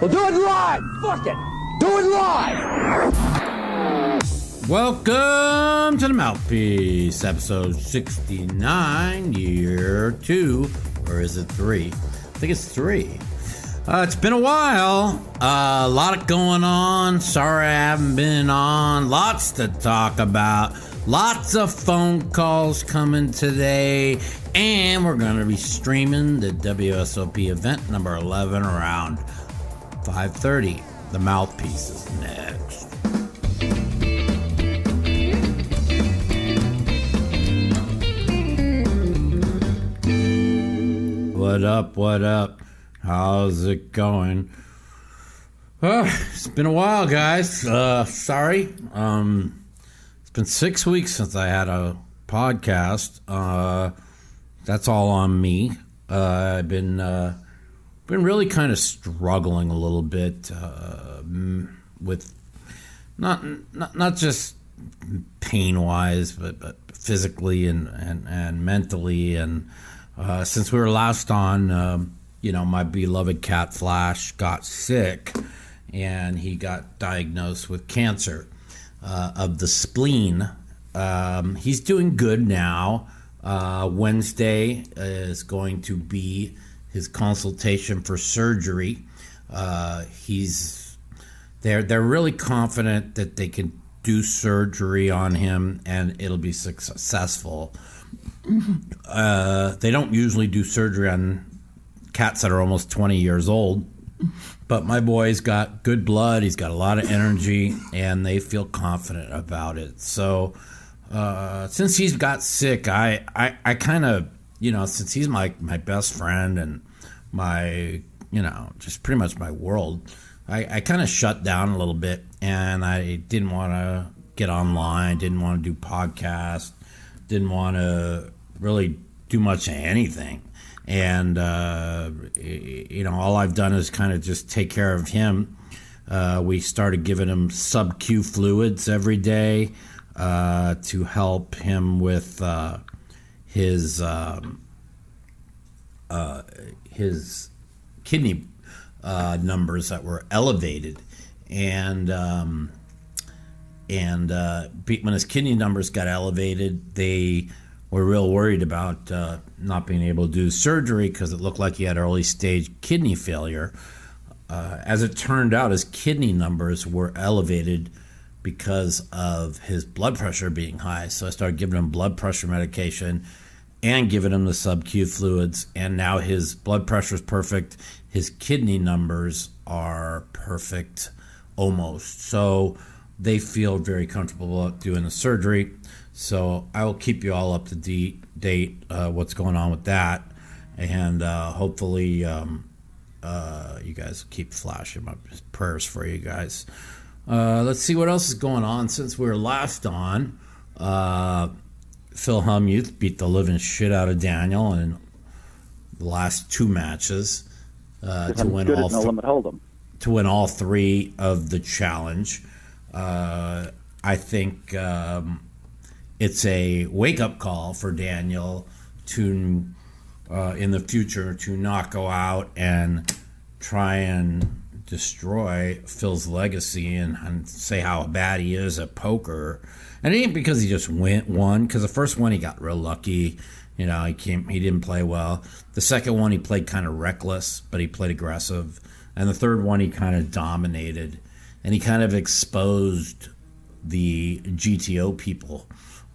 We'll do it live. Fuck it. Do it live. Welcome to the Mouthpiece, episode 69, year two, or is it three? I think it's three. Uh, it's been a while. Uh, a lot going on. Sorry I haven't been on. Lots to talk about. Lots of phone calls coming today. And we're going to be streaming the WSOP event number 11 around 5.30. The Mouthpiece is next. What up? What up? How's it going? Uh, it's been a while, guys. Uh, sorry. Um, it's been six weeks since I had a podcast. Uh, that's all on me. Uh, I've been uh, been really kind of struggling a little bit uh, with not not not just pain wise, but, but physically and, and, and mentally. And uh, since we were last on, um, you know, my beloved cat Flash got sick and he got diagnosed with cancer uh, of the spleen. Um, he's doing good now. Uh, Wednesday is going to be his consultation for surgery. Uh, he's they're they're really confident that they can do surgery on him and it'll be successful. Uh, they don't usually do surgery on cats that are almost 20 years old. But my boy's got good blood. He's got a lot of energy, and they feel confident about it. So, uh, since he's got sick, I, I, I kind of, you know, since he's my, my best friend and my, you know, just pretty much my world, I, I kind of shut down a little bit, and I didn't want to get online, didn't want to do podcasts, didn't want to really do much of anything and uh, you know all I've done is kind of just take care of him. Uh, we started giving him sub Q fluids every day uh, to help him with uh, his um, uh, his kidney uh, numbers that were elevated, and um, and when his kidney numbers got elevated, they were real worried about uh, not being able to do surgery because it looked like he had early stage kidney failure. Uh, as it turned out, his kidney numbers were elevated because of his blood pressure being high. So I started giving him blood pressure medication and giving him the sub Q fluids. And now his blood pressure is perfect. His kidney numbers are perfect almost. So they feel very comfortable doing the surgery. So I will keep you all up to date, date uh, what's going on with that, and uh, hopefully um, uh, you guys keep flashing my prayers for you guys. Uh, let's see what else is going on since we were last on. Uh, Phil Hellmuth beat the living shit out of Daniel in the last two matches uh, to win all th- to win all three of the challenge. I think. Um, it's a wake up call for Daniel to uh, in the future to not go out and try and destroy Phil's legacy and, and say how bad he is at poker. And it ain't because he just went one, because the first one he got real lucky. You know, he came, he didn't play well. The second one he played kind of reckless, but he played aggressive. And the third one he kind of dominated, and he kind of exposed the GTO people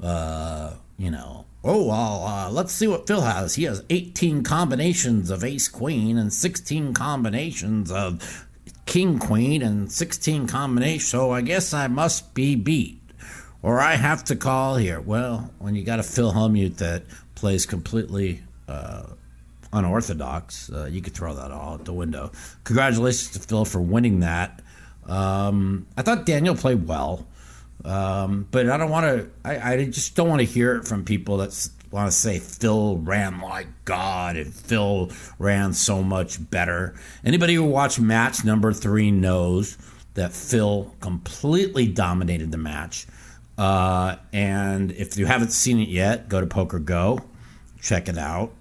uh, you know, oh, well, uh, let's see what Phil has. He has 18 combinations of ace queen and 16 combinations of king queen and 16 combinations, so I guess I must be beat. Or I have to call here. Well, when you got a Phil Hellmuth that plays completely uh, unorthodox, uh, you could throw that all out the window. Congratulations to Phil for winning that. Um, I thought Daniel played well. Um, but I don't want to. I, I, just don't want to hear it from people that want to say Phil ran like God and Phil ran so much better. Anybody who watched match number three knows that Phil completely dominated the match. Uh, and if you haven't seen it yet, go to PokerGO, check it out.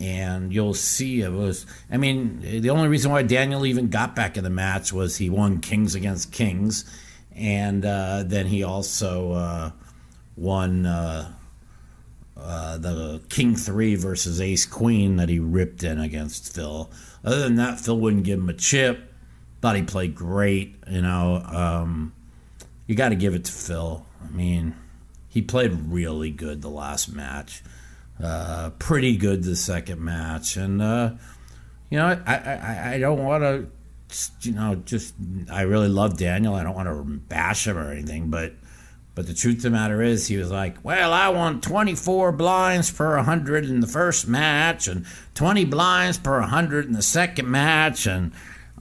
and you'll see it was. I mean, the only reason why Daniel even got back in the match was he won Kings against Kings, and uh, then he also uh, won uh, uh, the King Three versus Ace Queen that he ripped in against Phil. Other than that, Phil wouldn't give him a chip. Thought he played great. You know, um, you got to give it to Phil. I mean, he played really good the last match. Uh, pretty good the second match, and uh, you know, I I, I don't want to, you know, just I really love Daniel. I don't want to bash him or anything, but but the truth of the matter is, he was like, Well, I won 24 blinds per 100 in the first match and 20 blinds per 100 in the second match, and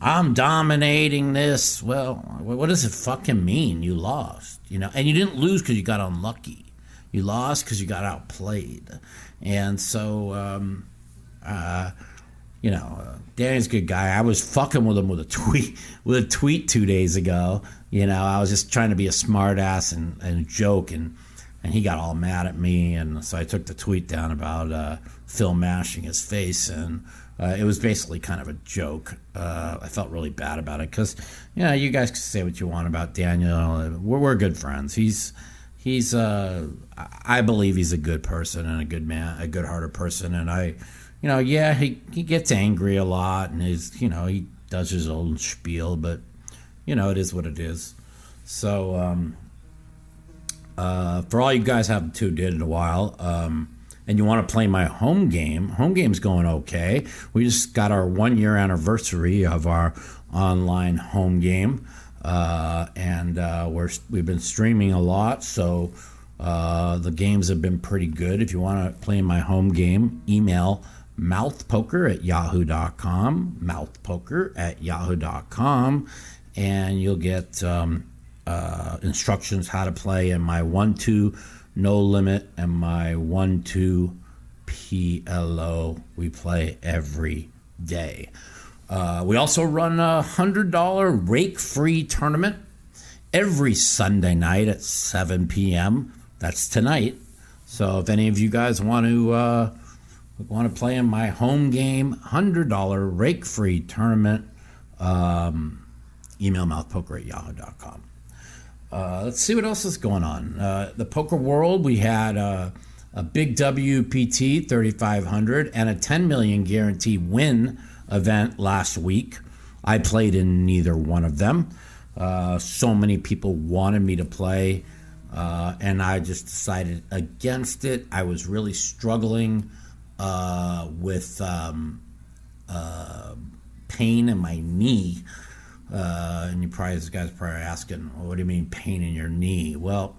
I'm dominating this. Well, what does it fucking mean? You lost, you know, and you didn't lose because you got unlucky. You lost because you got outplayed. And so, um, uh, you know, uh, Danny's a good guy. I was fucking with him with a tweet with a tweet two days ago. You know, I was just trying to be a smartass and, and joke, and and he got all mad at me, and so I took the tweet down about uh, Phil mashing his face, and uh, it was basically kind of a joke. Uh, I felt really bad about it because, you know, you guys can say what you want about Daniel. We're, we're good friends. He's he's uh, I believe he's a good person and a good man, a good-hearted person, and I, you know, yeah, he he gets angry a lot and he's you know he does his own spiel, but you know it is what it is. So um, uh, for all you guys haven't tuned in in a while. Um, and you want to play my home game, home game's going okay. We just got our one year anniversary of our online home game. Uh, and uh, we're we've been streaming a lot, so uh, the games have been pretty good. If you want to play my home game, email mouthpoker at yahoo.com, mouthpoker at yahoo.com, and you'll get um, uh, instructions how to play in my one two no limit and my one two PLO. We play every day. Uh, we also run a $100 rake free tournament every Sunday night at 7 p.m. That's tonight. So if any of you guys want to uh, want to play in my home game $100 rake free tournament, um, email mouthpoker at yahoo.com. Uh, let's see what else is going on. Uh, the poker world, we had uh, a big WPT 3500 and a 10 million guarantee win event last week. I played in neither one of them. Uh, so many people wanted me to play, uh, and I just decided against it. I was really struggling uh, with um, pain in my knee. Uh, and you probably, this guy's probably asking, well, what do you mean pain in your knee? Well,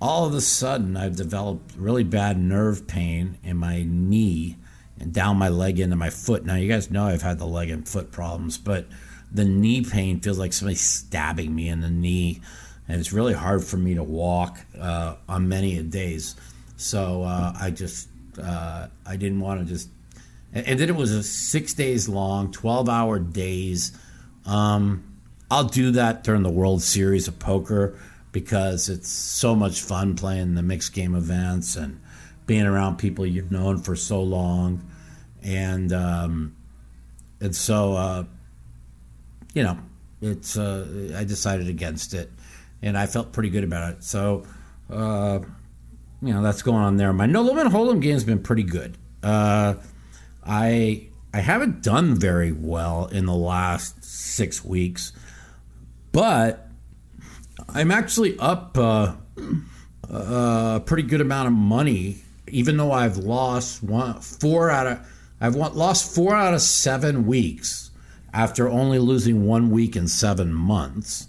all of a sudden, I've developed really bad nerve pain in my knee and down my leg into my foot. Now, you guys know I've had the leg and foot problems, but the knee pain feels like somebody stabbing me in the knee, and it's really hard for me to walk uh, on many days. So uh, I just uh, I didn't want to just, and then it was a six days long, twelve hour days. Um, I'll do that during the World Series of Poker because it's so much fun playing the mixed game events and being around people you've known for so long and um, and so uh, you know it's uh, I decided against it, and I felt pretty good about it. So uh, you know that's going on there. My no limit hold'em game has been pretty good. Uh, I I haven't done very well in the last six weeks, but I'm actually up uh, a pretty good amount of money, even though I've lost one four out of I've lost four out of seven weeks after only losing one week in seven months.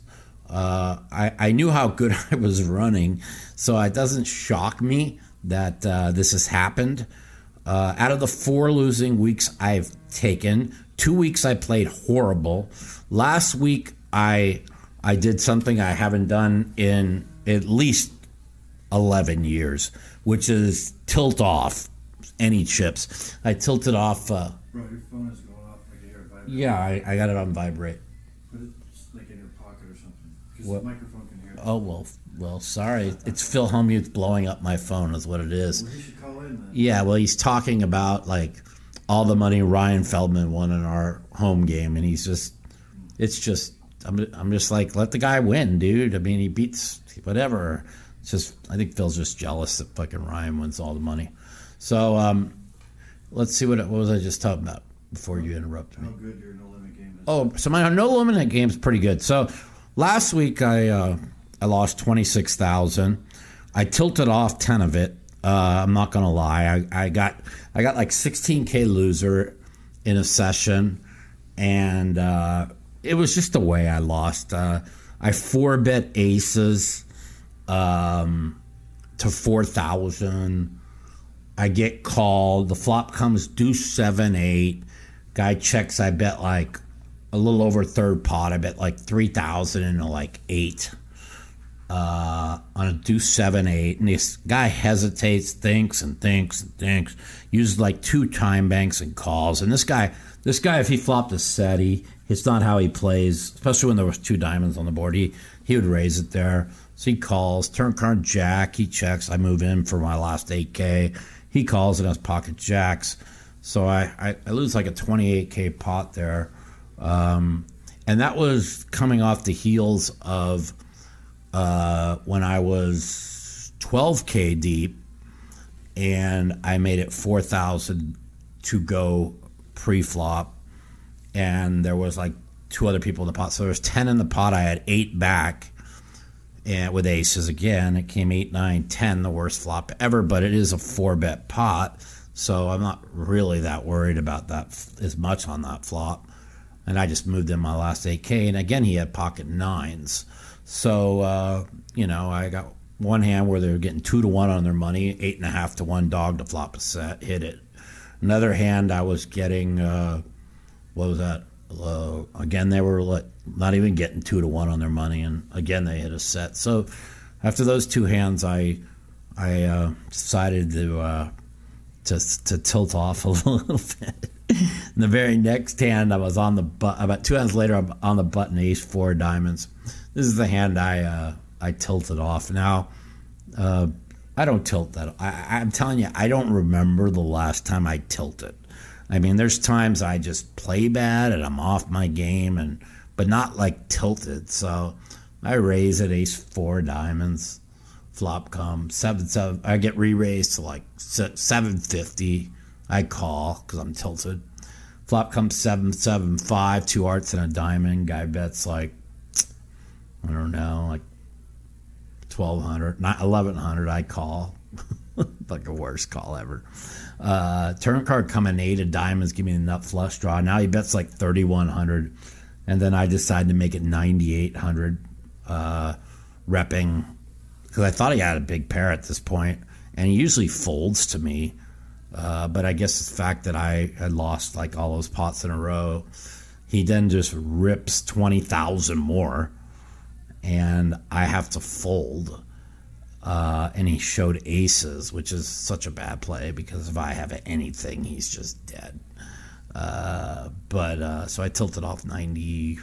Uh, I, I, knew how good I was running, so it doesn't shock me that uh, this has happened. Uh, out of the four losing weeks I've taken, two weeks I played horrible. Last week I I did something I haven't done in at least eleven years, which is tilt off any chips. I tilted off. Uh, Bro, your phone is going off. I can vibrate. yeah, I, I got it on vibrate. Put it like in your pocket or something. Because the microphone can hear it. Oh well, well, sorry. It's Phil Hellmuth blowing up my phone, is what it is. Well, he should call in then. Yeah, well, he's talking about like all the money Ryan Feldman won in our home game, and he's just, it's just, I'm, I'm just like, let the guy win, dude. I mean, he beats whatever. It's just, I think Phil's just jealous that fucking Ryan wins all the money. So, um, let's see what, what was I just talking about before you interrupted me. How good your no limit game is. Oh, so my no limit game is pretty good. So last week I uh, I lost twenty six thousand. I tilted off ten of it. Uh, I'm not gonna lie. I, I got I got like sixteen k loser in a session, and uh, it was just the way I lost. Uh, I four bet aces um, to four thousand. I get called. The flop comes deuce seven eight. Guy checks. I bet like a little over third pot. I bet like three thousand into like eight uh, on a deuce seven eight. And this guy hesitates, thinks and thinks and thinks. Uses like two time banks and calls. And this guy, this guy, if he flopped a set, he it's not how he plays. Especially when there was two diamonds on the board, he he would raise it there. So he calls, turn card jack. He checks. I move in for my last eight k. He calls and has pocket jacks. So I, I, I lose like a 28k pot there. Um, and that was coming off the heels of uh, when I was 12k deep and I made it 4,000 to go pre-flop, and there was like two other people in the pot. So there was 10 in the pot. I had eight back, and with aces again, it came eight, nine, 10, the worst flop ever. But it is a four bet pot, so I'm not really that worried about that as much on that flop. And I just moved in my last 8K, and again he had pocket nines. So uh, you know, I got one hand where they were getting two to one on their money, eight and a half to one dog to flop a set, hit it. Another hand, I was getting uh, what was that? Uh, again, they were like, not even getting two to one on their money, and again they hit a set. So after those two hands, I I uh, decided to uh, to to tilt off a little bit. In the very next hand, I was on the but about two hands later, I'm on the button ace four diamonds. This is the hand I uh, I tilted off. Now, uh, I don't tilt that. I, I'm telling you, I don't remember the last time I tilted. I mean, there's times I just play bad and I'm off my game, and but not like tilted. So I raise at ace four diamonds, flop comes seven seven. I get re-raised to like seven fifty. I call because I'm tilted. Flop comes seven seven five, two hearts and a diamond. Guy bets like I don't know, like twelve hundred, not eleven hundred. I call like a worst call ever. Uh, turn card coming eight of diamonds, give me a nut flush draw. Now he bets like thirty one hundred, and then I decide to make it ninety eight hundred, uh, repping because I thought he had a big pair at this point, and he usually folds to me. Uh, but I guess the fact that I had lost like all those pots in a row, he then just rips twenty thousand more, and I have to fold. Uh, and he showed aces, which is such a bad play because if I have anything, he's just dead. Uh, but uh, so I tilted off ninety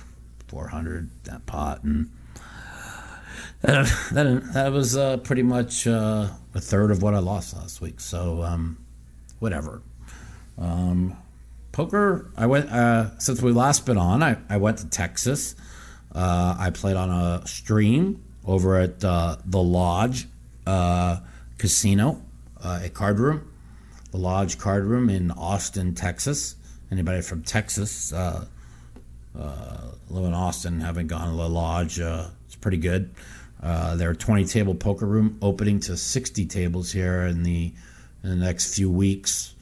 four hundred that pot, and that that, that was uh, pretty much uh, a third of what I lost last week. So um, whatever. Um, poker, I went uh, since we last been on. I, I went to Texas. I played on a stream over at uh, the Lodge uh, Casino, uh, a card room, the Lodge Card Room in Austin, Texas. Anybody from Texas uh, live in Austin haven't gone to the Lodge? Uh, it's pretty good. Uh, they're 20 table poker room opening to 60 tables here in the in the next few weeks.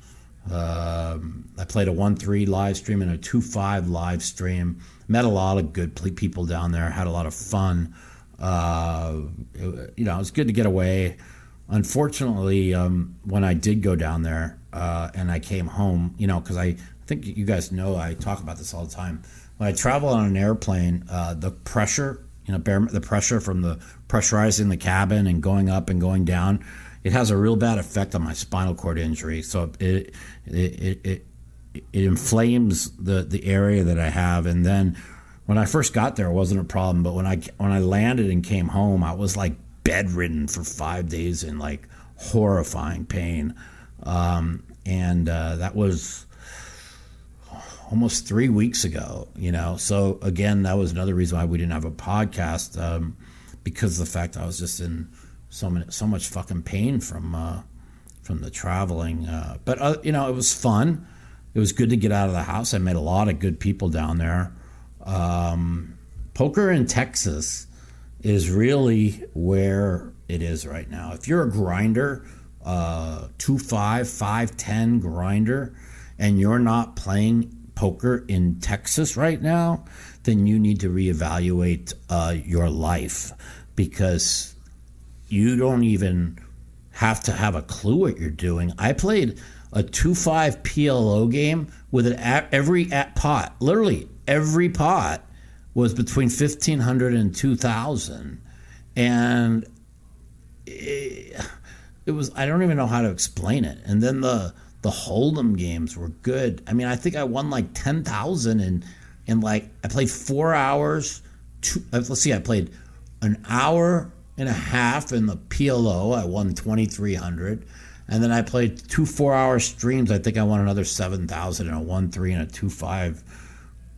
Um, I played a 1 3 live stream and a 2 5 live stream. Met a lot of good people down there, had a lot of fun. Uh, you know, it was good to get away. Unfortunately, um, when I did go down there uh, and I came home, you know, because I think you guys know I talk about this all the time. When I travel on an airplane, uh, the pressure, you know, bear, the pressure from the pressurizing the cabin and going up and going down, it has a real bad effect on my spinal cord injury. So it it it, it, it inflames the the area that I have, and then when I first got there, it wasn't a problem. But when I when I landed and came home, I was like bedridden for five days in like horrifying pain, um, and uh, that was almost three weeks ago. You know, so again, that was another reason why we didn't have a podcast um, because of the fact I was just in so many, so much fucking pain from uh, from the traveling. Uh, but uh, you know, it was fun. It was good to get out of the house. I met a lot of good people down there. Um, poker in Texas is really where it is right now. If you're a grinder, uh, two five, five ten grinder, and you're not playing poker in Texas right now, then you need to reevaluate uh, your life because you don't even have to have a clue what you're doing. I played a 2 5 PLO game with an at every at pot, literally every pot was between 1500 and 2000 and it, it was I don't even know how to explain it. And then the the Hold'em games were good. I mean, I think I won like 10,000 and in like I played 4 hours, two, uh, let's see, I played an hour and a half in the PLO. I won 2300 and then I played two four hour streams. I think I won another 7,000 in a 1 3 and a 2 5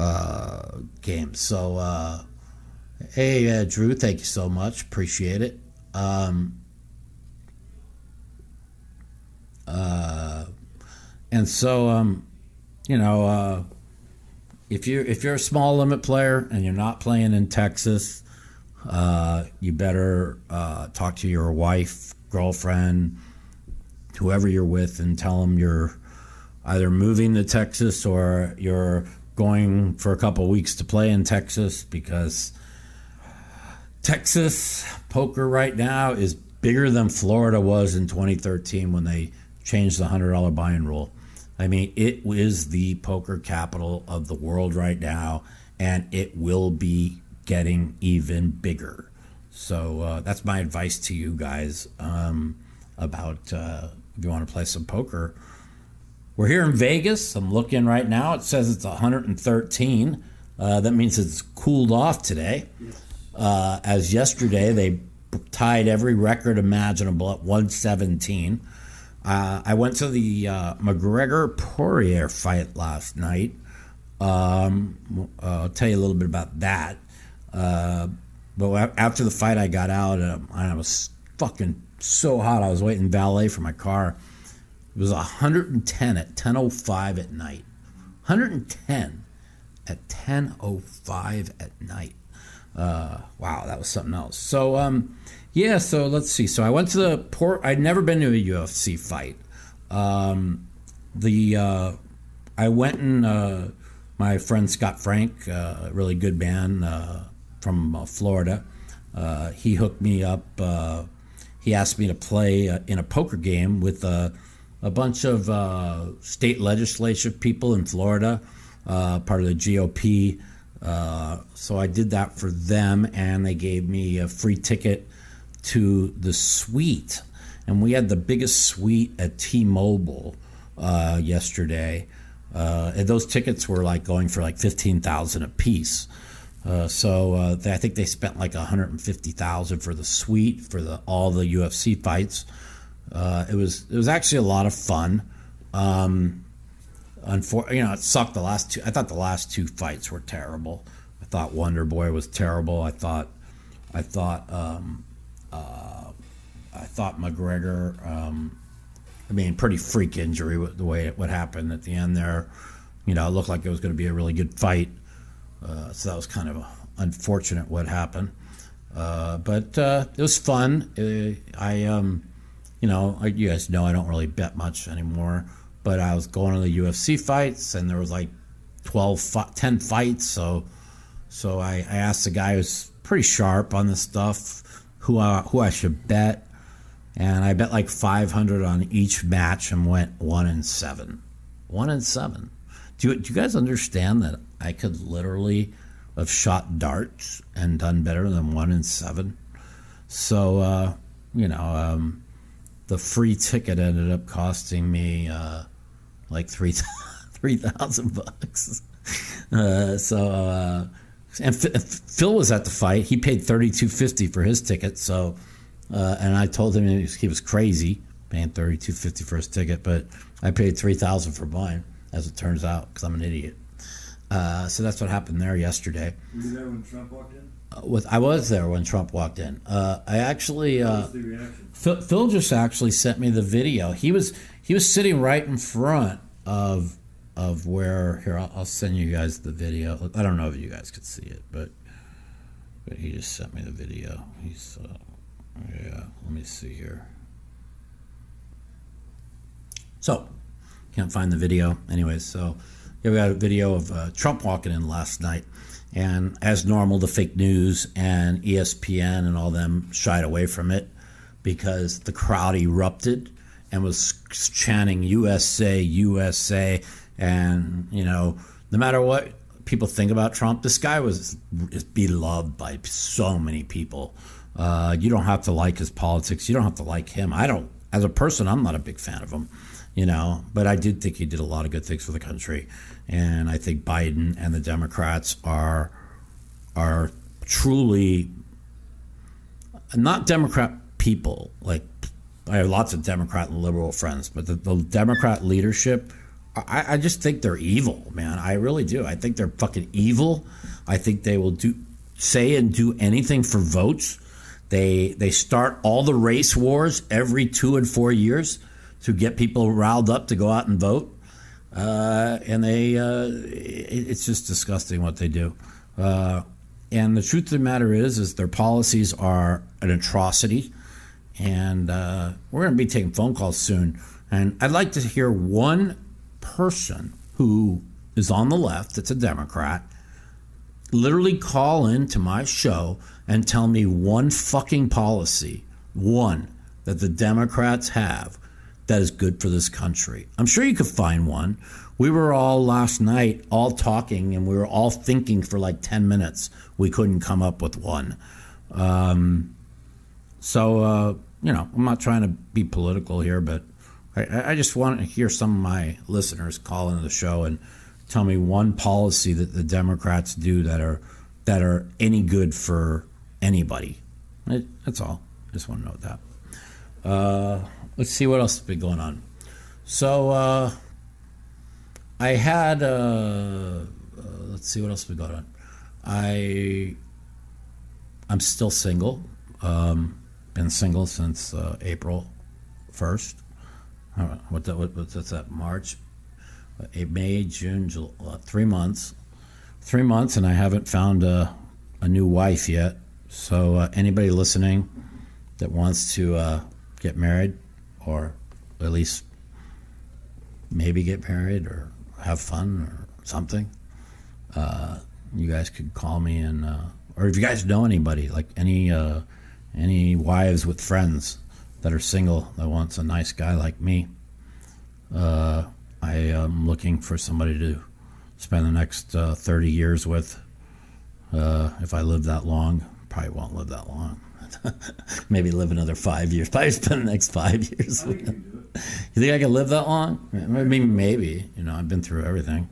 uh, game. So, uh, hey, uh, Drew, thank you so much. Appreciate it. Um, uh, and so, um, you know, uh, if you're if you're a small limit player and you're not playing in Texas, uh, you better uh, talk to your wife, girlfriend, whoever you're with, and tell them you're either moving to Texas or you're going for a couple weeks to play in Texas because Texas poker right now is bigger than Florida was in 2013 when they changed the $100 buy-in rule. I mean, it is the poker capital of the world right now, and it will be getting even bigger. So uh, that's my advice to you guys um, about uh, if you want to play some poker. We're here in Vegas. I'm looking right now. It says it's 113. Uh, that means it's cooled off today. Uh, as yesterday, they tied every record imaginable at 117. Uh, I went to the uh, McGregor Poirier fight last night. Um, I'll tell you a little bit about that. Uh, but after the fight, I got out and I was fucking so hot. I was waiting valet for my car. It was 110 at 10:05 at night. 110 at 10:05 at night. Uh, wow, that was something else. So, um, yeah. So let's see. So I went to the port. I'd never been to a UFC fight. Um, the uh, I went and uh, my friend Scott Frank, uh, really good man uh, from uh, Florida. he hooked me up. he asked me to play in a poker game with a bunch of state legislature people in Florida, part of the GOP. Uh, so I did that for them, and they gave me a free ticket to the suite. And we had the biggest suite at T Mobile uh, yesterday. Uh, and those tickets were like going for like 15000 a piece. Uh, so uh, they, I think they spent like 150,000 for the suite for the all the UFC fights. Uh, it was it was actually a lot of fun. Um, unfor- you know, it sucked the last two. I thought the last two fights were terrible. I thought Wonder Boy was terrible. I thought, I thought, um, uh, I thought McGregor. Um, I mean, pretty freak injury the way it what happened at the end there. You know, it looked like it was going to be a really good fight. Uh, so that was kind of unfortunate what happened. Uh, but uh, it was fun. Uh, I, um, you know, you guys know I don't really bet much anymore but I was going to the UFC fights, and there was like 12, 10 fights. So, so I, I asked the guy who's pretty sharp on this stuff who I, who I should bet, and I bet like 500 on each match and went one and seven, one and seven. Do you, do you guys understand that I could literally have shot darts and done better than one in seven? So, uh, you know, um, the free ticket ended up costing me uh, like three three thousand bucks. Uh, so uh, and F- Phil was at the fight. He paid thirty two fifty for his ticket. So uh, and I told him he was, he was crazy paying thirty two fifty for his ticket, but I paid three thousand for mine, as it turns out, because I'm an idiot. Uh, so that's what happened there yesterday. Were you there when Trump walked in? Uh, with I was there when Trump walked in. Uh, I actually What uh, was the reaction? Phil, Phil just actually sent me the video. He was he was sitting right in front of of where here I'll, I'll send you guys the video. I don't know if you guys could see it, but but he just sent me the video. He's uh, yeah. Let me see here. So can't find the video. Anyways, so yeah, we got a video of uh, Trump walking in last night. And as normal, the fake news and ESPN and all them shied away from it because the crowd erupted and was chanting USA, USA. And, you know, no matter what people think about Trump, this guy was beloved by so many people. Uh, you don't have to like his politics. You don't have to like him. I don't, as a person, I'm not a big fan of him, you know, but I did think he did a lot of good things for the country. And I think Biden and the Democrats are are truly not Democrat people. Like I have lots of Democrat and liberal friends, but the, the Democrat leadership, I, I just think they're evil, man. I really do. I think they're fucking evil. I think they will do say and do anything for votes. They they start all the race wars every two and four years to get people riled up to go out and vote. Uh, and they uh, it, it's just disgusting what they do. Uh, and the truth of the matter is, is their policies are an atrocity. And uh, we're going to be taking phone calls soon. And I'd like to hear one person who is on the left, that's a Democrat, literally call into my show and tell me one fucking policy, one that the Democrats have that is good for this country. I'm sure you could find one. We were all last night all talking and we were all thinking for like 10 minutes. We couldn't come up with one. Um, so, uh, you know, I'm not trying to be political here, but I, I just want to hear some of my listeners call into the show and tell me one policy that the Democrats do that are that are any good for anybody. It, that's all. I just want to know that. Uh, let's see what else has been going on. So uh, I had. Uh, uh, let's see what else has been going on. I I'm still single. Um, been single since uh, April first. What, the, what what's that? March, uh, May, June, July, three months. Three months, and I haven't found a, a new wife yet. So uh, anybody listening that wants to uh, get married, or at least maybe get married or have fun or something, uh, you guys could call me and, uh, or if you guys know anybody, like any uh, any wives with friends that are single that wants a nice guy like me, uh, I am looking for somebody to spend the next uh, 30 years with. Uh, if I live that long, probably won't live that long. Maybe live another five years. Probably spend the next five years. I you can do it. You think I can live that long? Maybe, maybe. You know, I've been through everything.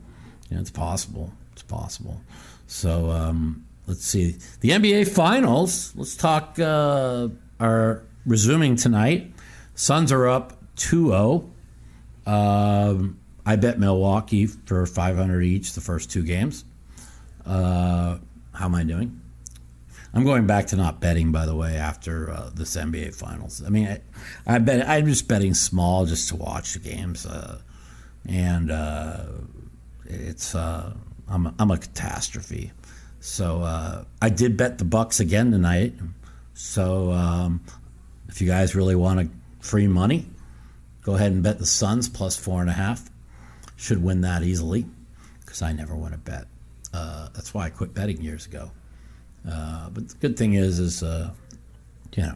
You know, it's possible. It's possible. So um, let's see. The NBA Finals. Let's talk. Uh, are resuming tonight. Suns are up 2-0. Um, I bet Milwaukee for 500 each the first two games. Uh, how am I doing? I'm going back to not betting, by the way, after uh, this NBA Finals. I mean, I, I bet I'm just betting small just to watch the games, uh, and uh, it's uh, I'm a, I'm a catastrophe. So uh, I did bet the Bucks again tonight. So um, if you guys really want free money, go ahead and bet the Suns plus four and a half. Should win that easily because I never want to bet. Uh, that's why I quit betting years ago. Uh, but the good thing is, is uh, you know,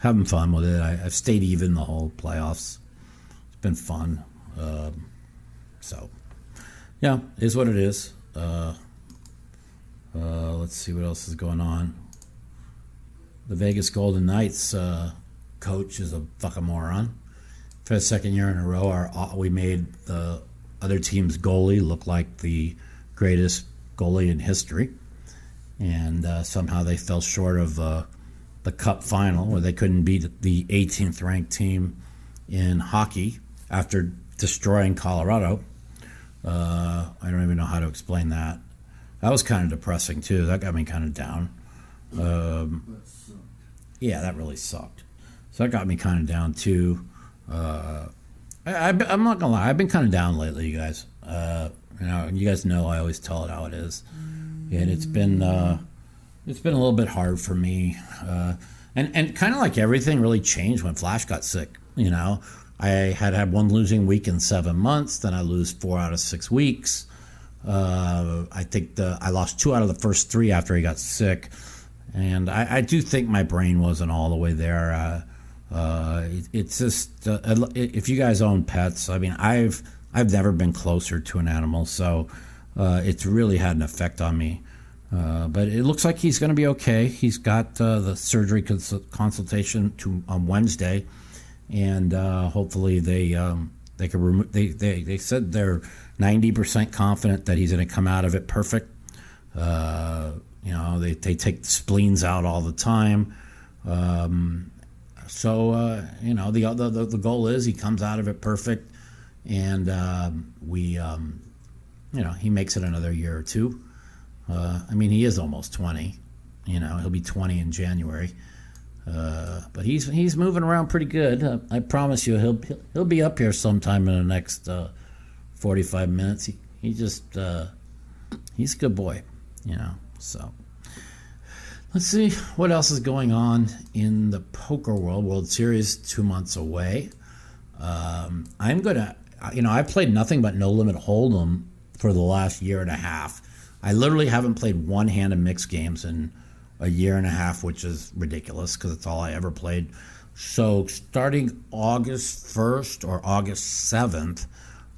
having fun with it. I, I've stayed even the whole playoffs. It's been fun. Um, so, yeah, is what it is. Uh, uh, let's see what else is going on. The Vegas Golden Knights uh, coach is a fucking moron. For the second year in a row, our we made the other team's goalie look like the greatest goalie in history and uh, somehow they fell short of uh, the Cup final, where they couldn't beat the 18th ranked team in hockey after destroying Colorado. Uh, I don't even know how to explain that. That was kind of depressing too. That got me kind of down. Um, yeah, that really sucked. So that got me kind of down too. Uh, I, I'm not gonna lie, I've been kind of down lately, you guys. Uh, you know, you guys know I always tell it how it is, and it's been uh, it's been a little bit hard for me. Uh, and and kind of like everything really changed when Flash got sick. You know, I had had one losing week in seven months, then I lose four out of six weeks. Uh, I think the I lost two out of the first three after he got sick, and I, I do think my brain wasn't all the way there. Uh, uh, it, it's just uh, if you guys own pets, I mean, I've I've never been closer to an animal, so uh, it's really had an effect on me. Uh, but it looks like he's going to be okay. He's got uh, the surgery cons- consultation to on Wednesday, and uh, hopefully they um, they can they, they they said they're ninety percent confident that he's going to come out of it perfect. Uh, you know, they they take the spleens out all the time. Um, so uh, you know, the, the the goal is he comes out of it perfect, and um, we um, you know he makes it another year or two. Uh, I mean, he is almost 20. You know, he'll be 20 in January. Uh, but he's he's moving around pretty good. Uh, I promise you, he'll he'll be up here sometime in the next uh, 45 minutes. He he just uh, he's a good boy, you know. So let's see what else is going on in the poker world. World Series two months away. Um, I'm gonna, you know, I played nothing but No Limit Hold'em for the last year and a half. I literally haven't played one hand of mixed games in a year and a half, which is ridiculous because it's all I ever played. So starting August 1st or August 7th,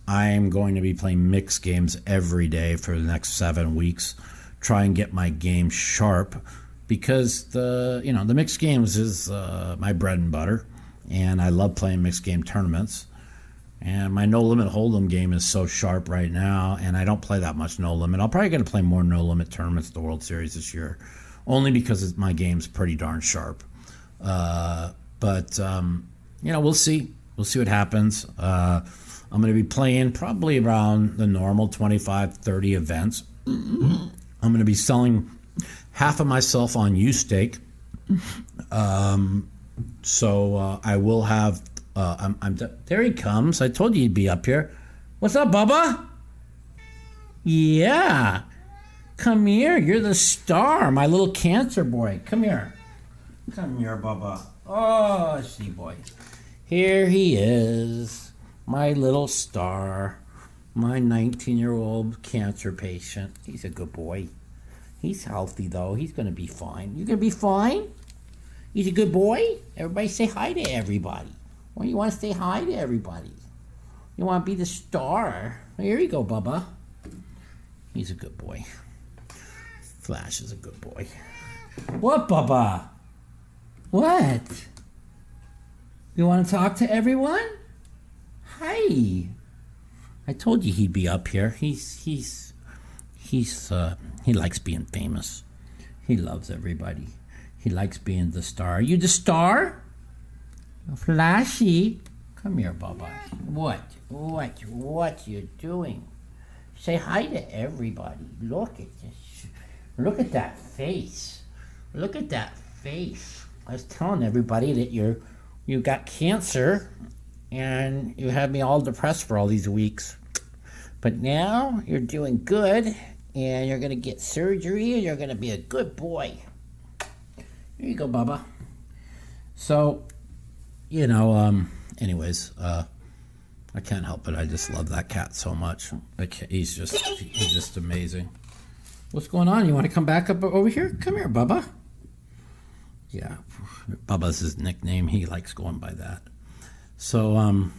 I'm going to be playing mixed games every day for the next seven weeks. Try and get my game sharp because the you know the mixed games is uh, my bread and butter, and I love playing mixed game tournaments. And my no limit hold'em game is so sharp right now, and I don't play that much no limit. I'm probably going to play more no limit tournaments at the World Series this year, only because my game's pretty darn sharp. Uh, but um, you know, we'll see. We'll see what happens. Uh, I'm going to be playing probably around the normal 25, 30 events. I'm going to be selling half of myself on UStake. Um, so uh, I will have. Uh, I'm, I'm there. He comes. I told you he'd be up here. What's up, Bubba? Yeah, come here. You're the star, my little cancer boy. Come here. Come here, Bubba. Oh, see, boy. Here he is, my little star, my 19 year old cancer patient. He's a good boy. He's healthy, though. He's going to be fine. You're going to be fine? He's a good boy? Everybody say hi to everybody. Well, you want to say hi to everybody. You want to be the star. Here you go, Bubba. He's a good boy. Flash is a good boy. What, Bubba? What? You want to talk to everyone? Hi. I told you he'd be up here. He's he's he's uh he likes being famous. He loves everybody. He likes being the star. Are you the star? Flashy. Come here, Bubba. What? What? What you doing? Say hi to everybody. Look at this. Look at that face. Look at that face. I was telling everybody that you're you got cancer and you had me all depressed for all these weeks. But now you're doing good and you're going to get surgery and you're going to be a good boy. Here you go, Bubba. So, you know, um, anyways, uh, I can't help it. I just love that cat so much. He's just, he's just amazing. What's going on? You want to come back up over here? Come here, Bubba. Yeah, Bubba's his nickname. He likes going by that. So, um,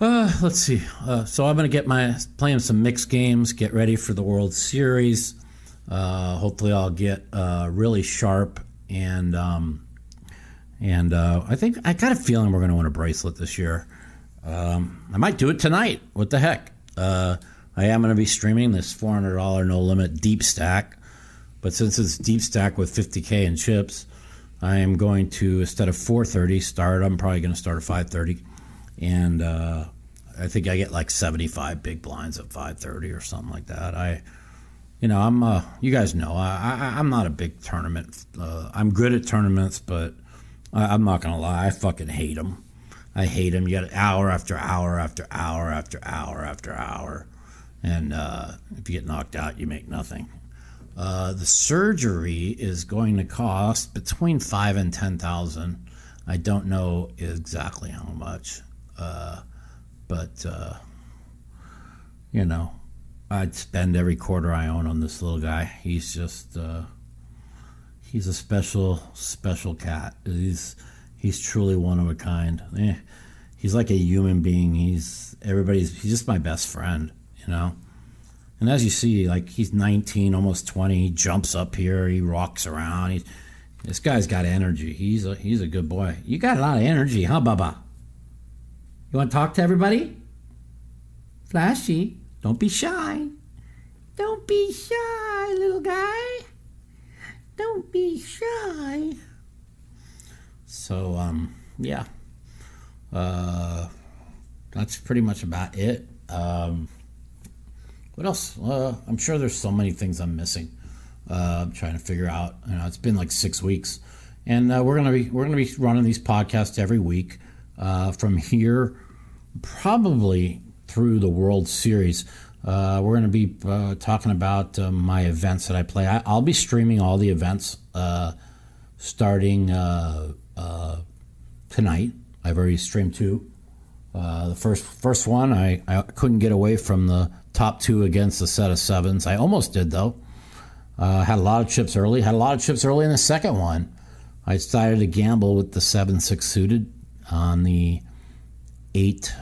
uh, let's see. Uh, so I'm gonna get my playing some mixed games, get ready for the World Series. Uh, hopefully, I'll get uh, really sharp and um, and uh, I think I got a feeling we're gonna win a bracelet this year. Um, I might do it tonight. What the heck? Uh, I am gonna be streaming this $400 no limit deep stack, but since it's deep stack with 50k in chips, I am going to instead of 4:30 start. I'm probably gonna start at 5:30 and uh, I think I get like 75 big blinds at 5:30 or something like that. I, you know, I'm. Uh, you guys know I, I I'm not a big tournament. Uh, I'm good at tournaments, but I, I'm not gonna lie. I fucking hate them. I hate them. You got hour after hour after hour after hour after hour, and uh, if you get knocked out, you make nothing. Uh, the surgery is going to cost between five and ten thousand. I don't know exactly how much, uh, but uh, you know, I'd spend every quarter I own on this little guy. He's just uh, he's a special special cat. He's he's truly one of a kind. Eh, he's like a human being. He's everybody's. He's just my best friend. You know. And as you see, like he's 19, almost 20. He jumps up here. He rocks around. He, this guy's got energy. He's a he's a good boy. You got a lot of energy, huh, Baba? You want to talk to everybody? Flashy, don't be shy. Don't be shy, little guy. Don't be shy. So, um, yeah. Uh, that's pretty much about it. Um, what else? Uh, I'm sure there's so many things I'm missing. Uh, I'm trying to figure out. You know, it's been like six weeks, and uh, we're gonna be we're gonna be running these podcasts every week uh, from here, probably through the World Series. Uh, we're gonna be uh, talking about uh, my events that I play. I, will be streaming all the events starting tonight. I've already streamed two. the first first one, I, I couldn't get away from the top two against the set of sevens. I almost did though. Uh, had a lot of chips early. Had a lot of chips early in the second one. I decided to gamble with the seven six suited on the eight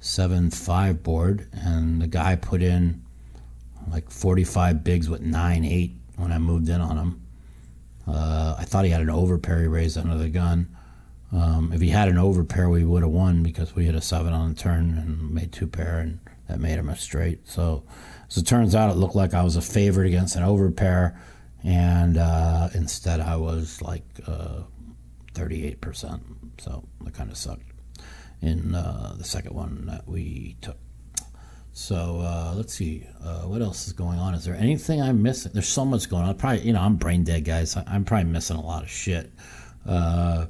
seven five board, and the guy put in like forty five bigs with nine eight when I moved in on him. Uh, I thought he had an overpair he raised under the gun. Um, if he had an overpair, we would have won because we hit a seven on the turn and made two pair, and that made him a straight. So, as it turns out, it looked like I was a favorite against an overpair, and uh, instead I was like uh, 38%. So that kind of sucked in uh, the second one that we took. So uh, let's see uh, what else is going on. Is there anything I'm missing? There's so much going on. Probably, you know, I'm brain dead, guys. I'm probably missing a lot of shit. Uh,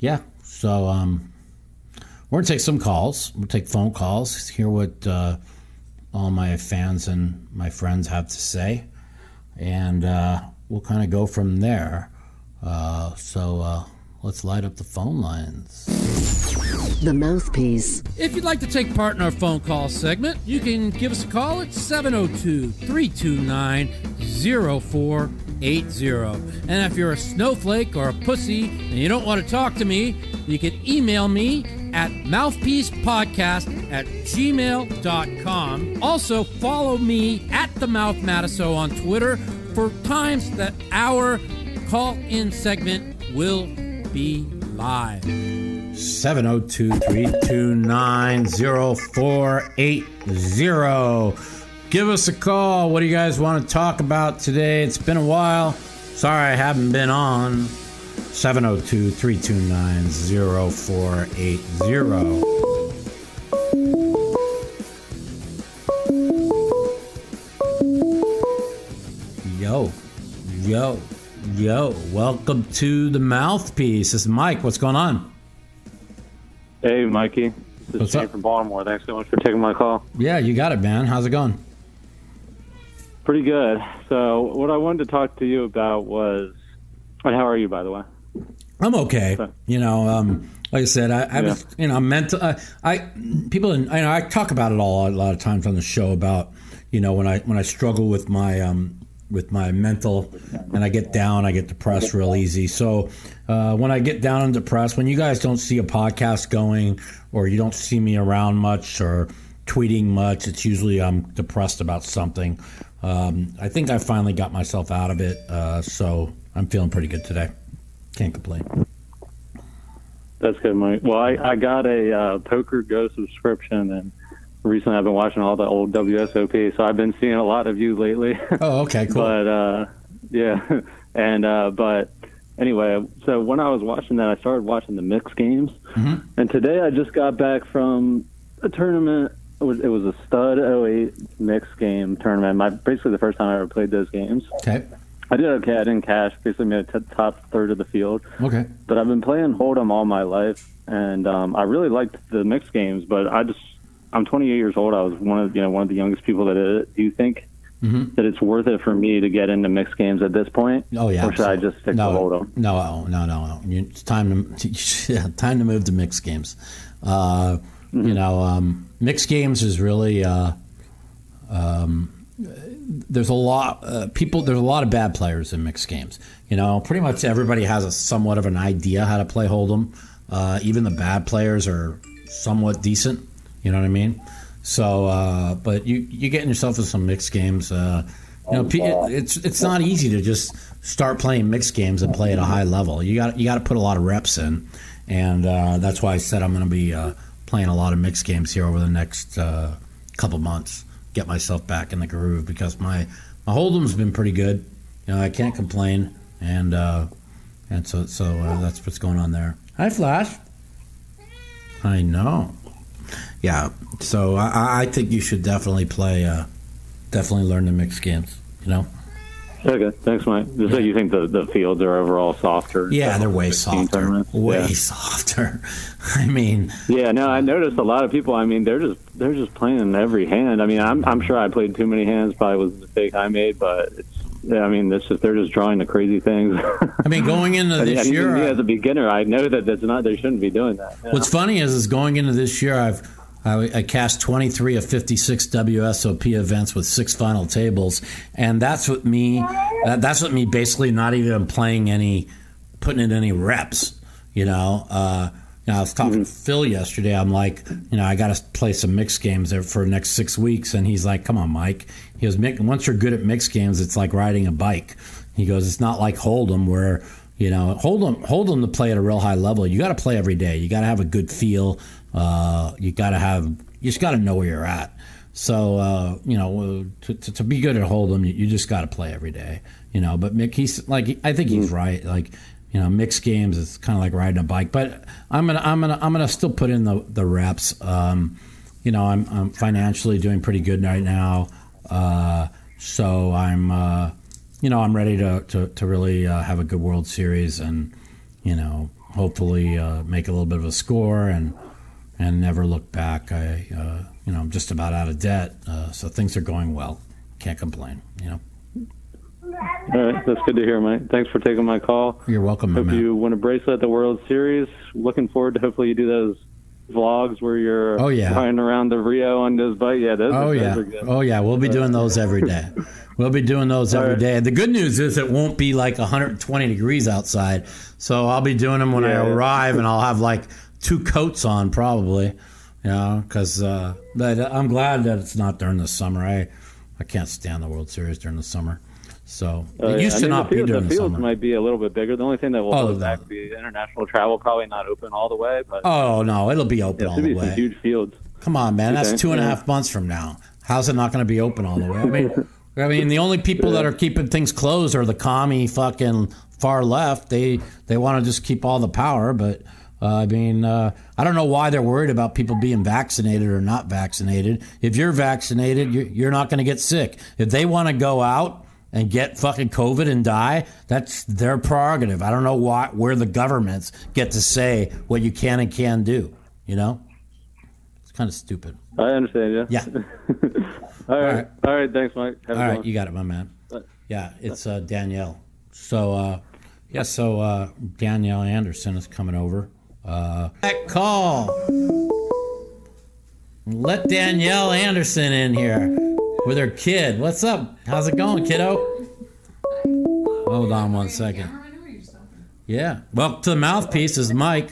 yeah. So um, we're gonna take some calls. We'll take phone calls, hear what uh, all my fans and my friends have to say, and uh, we'll kind of go from there. Uh, so let's light up the phone lines. The Mouthpiece. If you'd like to take part in our phone call segment, you can give us a call at 702 329 0480. And if you're a snowflake or a pussy and you don't want to talk to me, you can email me at mouthpiecepodcast at gmail.com. Also, follow me at the Mouth Matusow on Twitter for times that our call in segment will be live. 702 329 0480. Give us a call. What do you guys want to talk about today? It's been a while. Sorry I haven't been on. 702 329 0480. Yo, yo, yo. Welcome to the Mouthpiece. This is Mike. What's going on? Hey, Mikey. This is What's Shane up? from Baltimore. Thanks so much for taking my call. Yeah, you got it, man. How's it going? Pretty good. So, what I wanted to talk to you about was, and how are you, by the way? I'm okay. Okay. You know, um, like I said, I, I was, you know, I'm mental. I, I people, in, I know I talk about it all a lot of times on the show about, you know, when I when I struggle with my um, with my mental, and I get down, I get depressed real easy. So uh, when I get down and depressed, when you guys don't see a podcast going, or you don't see me around much, or tweeting much, it's usually I'm depressed about something. Um, I think I finally got myself out of it, uh, so I'm feeling pretty good today. Can't complain. That's good, Mike. Well, I, I got a uh, PokerGO subscription, and recently I've been watching all the old WSOP, so I've been seeing a lot of you lately. Oh, okay, cool. but uh, yeah, and uh, but anyway, so when I was watching that, I started watching the mixed games, and today I just got back from a tournament. It was, it was a stud 08 mixed game tournament. My basically the first time I ever played those games. Okay. I did okay. I didn't cash. Basically, made a t- top third of the field. Okay. But I've been playing Hold'em all my life, and um, I really liked the mixed games. But I just, I'm 28 years old. I was one of you know one of the youngest people that did it. Do you think that it's worth it for me to get into mixed games at this point? Oh yeah. Or should I just stick no, to Hold'em? No, no, no, no. You- It's time to yeah, time to move to mixed games. Uh, Mm-hmm. You know, um, mixed games is really. Uh, um, there's a lot uh, people. There's a lot of bad players in mixed games. You know, pretty much everybody has a somewhat of an idea how to play Hold'em. Uh, even the bad players are somewhat decent. You know what I mean? So, uh, but you you getting yourself in some mixed games. Uh, you know, pe- it's it's not easy to just start playing mixed games and play at a high level. You got you got to put a lot of reps in, and uh, that's why I said I'm going to be uh, playing a lot of mixed games here over the next uh, couple months. Get myself back in the groove because my my hold'em's been pretty good. You know, I can't complain, and uh, and so so uh, that's what's going on there. Hi, Flash. I know. Yeah, so I- I, think you should definitely play, uh, definitely learn the mixed games. You know. Okay, thanks, Mike. Just so you think the, the fields are overall softer? Yeah, they're way 16 softer. tournaments? Way Yeah. softer. I mean, Yeah, no, I noticed a lot of people. I mean, they're just they're just playing in every hand. I mean, I'm I'm sure I played too many hands. Probably was a mistake I made, but it's. Yeah, I mean, it's just they're just drawing the crazy things. I mean, going into this even year, me as a beginner, I know that that's not. They shouldn't be doing that. What's funny is, is going into this year, I've I, I cast 23 of 56 WSOP events with six final tables, and that's what me. That, that's what me basically not even playing any, putting in any reps. You know, uh, you know, I was talking to Phil yesterday. I'm like, you know, I got to play some mixed games there for the next six weeks, and he's like, "Come on, Mike." He goes, "Once you're good at mixed games, it's like riding a bike." He goes, "It's not like Hold'em where." You know, hold them, hold them to play at a real high level. You got to play every day. You got to have a good feel. Uh, you got to have, you just got to know where you're at. So, uh, you know, to, to, to be good at Hold'em, you, you just got to play every day. You know, but Mick, he's like, I think he's right. Like, you know, mixed games is kind of like riding a bike. But I'm gonna, I'm gonna, I'm gonna still put in the the reps. Um, you know, I'm, I'm financially doing pretty good right now. Uh, so I'm, uh, you know, I'm ready to to, to really uh, have a good World Series and, you know, hopefully uh, make a little bit of a score and and never look back. I, uh, you know, I'm just about out of debt, uh, so things are going well. Can't complain. You know, All right, that's good to hear, Mike. Thanks for taking my call. you're welcome, Hope you win a bracelet at the World Series. Looking forward to hopefully you do those vlogs where you're Oh, yeah. riding around the Rio on this bike. Yeah, those, Oh those yeah, oh yeah. We'll be doing those every day. We'll be doing those every right. day. The good news is it won't be like 120 degrees outside, so I'll be doing them when I Yeah, yeah. arrive, and I'll have like two coats on probably. You know, because uh, but I'm glad that it's not during the summer. I I can't stand the World Series during the summer. So Uh, it used I to not the be field, during the the fields summer. might be a little bit bigger. The only thing that will Oh, hold back be international travel. Probably not open all the way, but Oh no, it'll be open yeah, all should the way. huge fields. Come on, man. That's two and a half months from now. How's it not going to be open all the way? I mean, I mean, the only people that are keeping things closed are the commie fucking far left. They they want to just keep all the power, but uh, I mean, uh, I don't know why they're worried about people being vaccinated or not vaccinated. If you're vaccinated, you're, you're not going to get sick. If they want to go out and get fucking COVID and die, that's their prerogative. I don't know why where the governments get to say what you can and can do. You know, it's kind of stupid. I understand. Yeah. Yeah. all right. right. All right. Thanks, Mike. Have All right, one. you got it, my man. Yeah, it's uh, Danielle. So, uh, yeah, so uh, Danielle Anderson is coming over. Uh, that call. Let Danielle Anderson in here with her kid. What's up? How's it going, kiddo? Hold on one second. Yeah. Well, to the mouthpiece is Mike.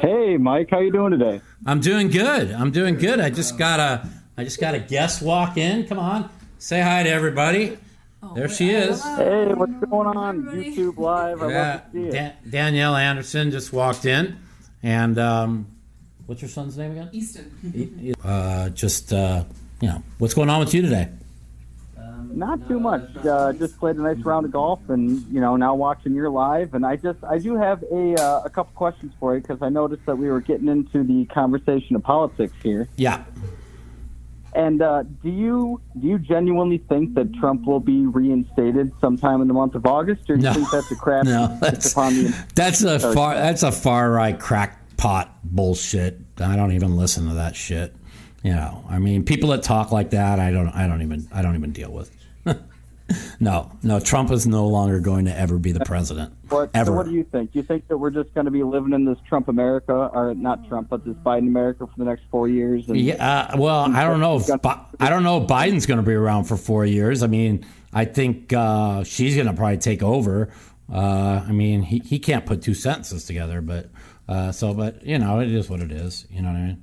Hey, Mike. How you doing today? I'm doing good. I'm doing good. I just got a I just got a guest walk in. Come on. Say hi to everybody. There she is. Hey, what's going on? YouTube Live. I Yeah, love to see it. Dan- Danielle Anderson just walked in, and um, what's your son's name again? Easton. Uh, just uh, you know, what's going on with you today? Um, Not too much. Uh, just played a nice round of golf, and you know now watching your live. And I just I do have a uh, a couple questions for you because I noticed that we were getting into the conversation of politics here. Yeah. And uh, do you do you genuinely think that Trump will be reinstated sometime in the month of August, or do you No. think that's a crap No, that's upon the that's a far that's a far right crackpot bullshit. I don't even listen to that shit. You know, I mean, people that talk like that, I don't, I don't even, I don't even deal with. no, no, Trump is no longer going to ever be the president. What, ever. So what do you think? Do you think that we're just going to be living in this Trump America, or not Trump, but this Biden America for the next four years? And Yeah, uh, well, I don't know. If I don't know if Biden's going to be around for four years. I mean, I think uh, she's going to probably take over. Uh, I mean, he, he can't put two sentences together, but uh, so, but you know, it is what it is. You know what I mean?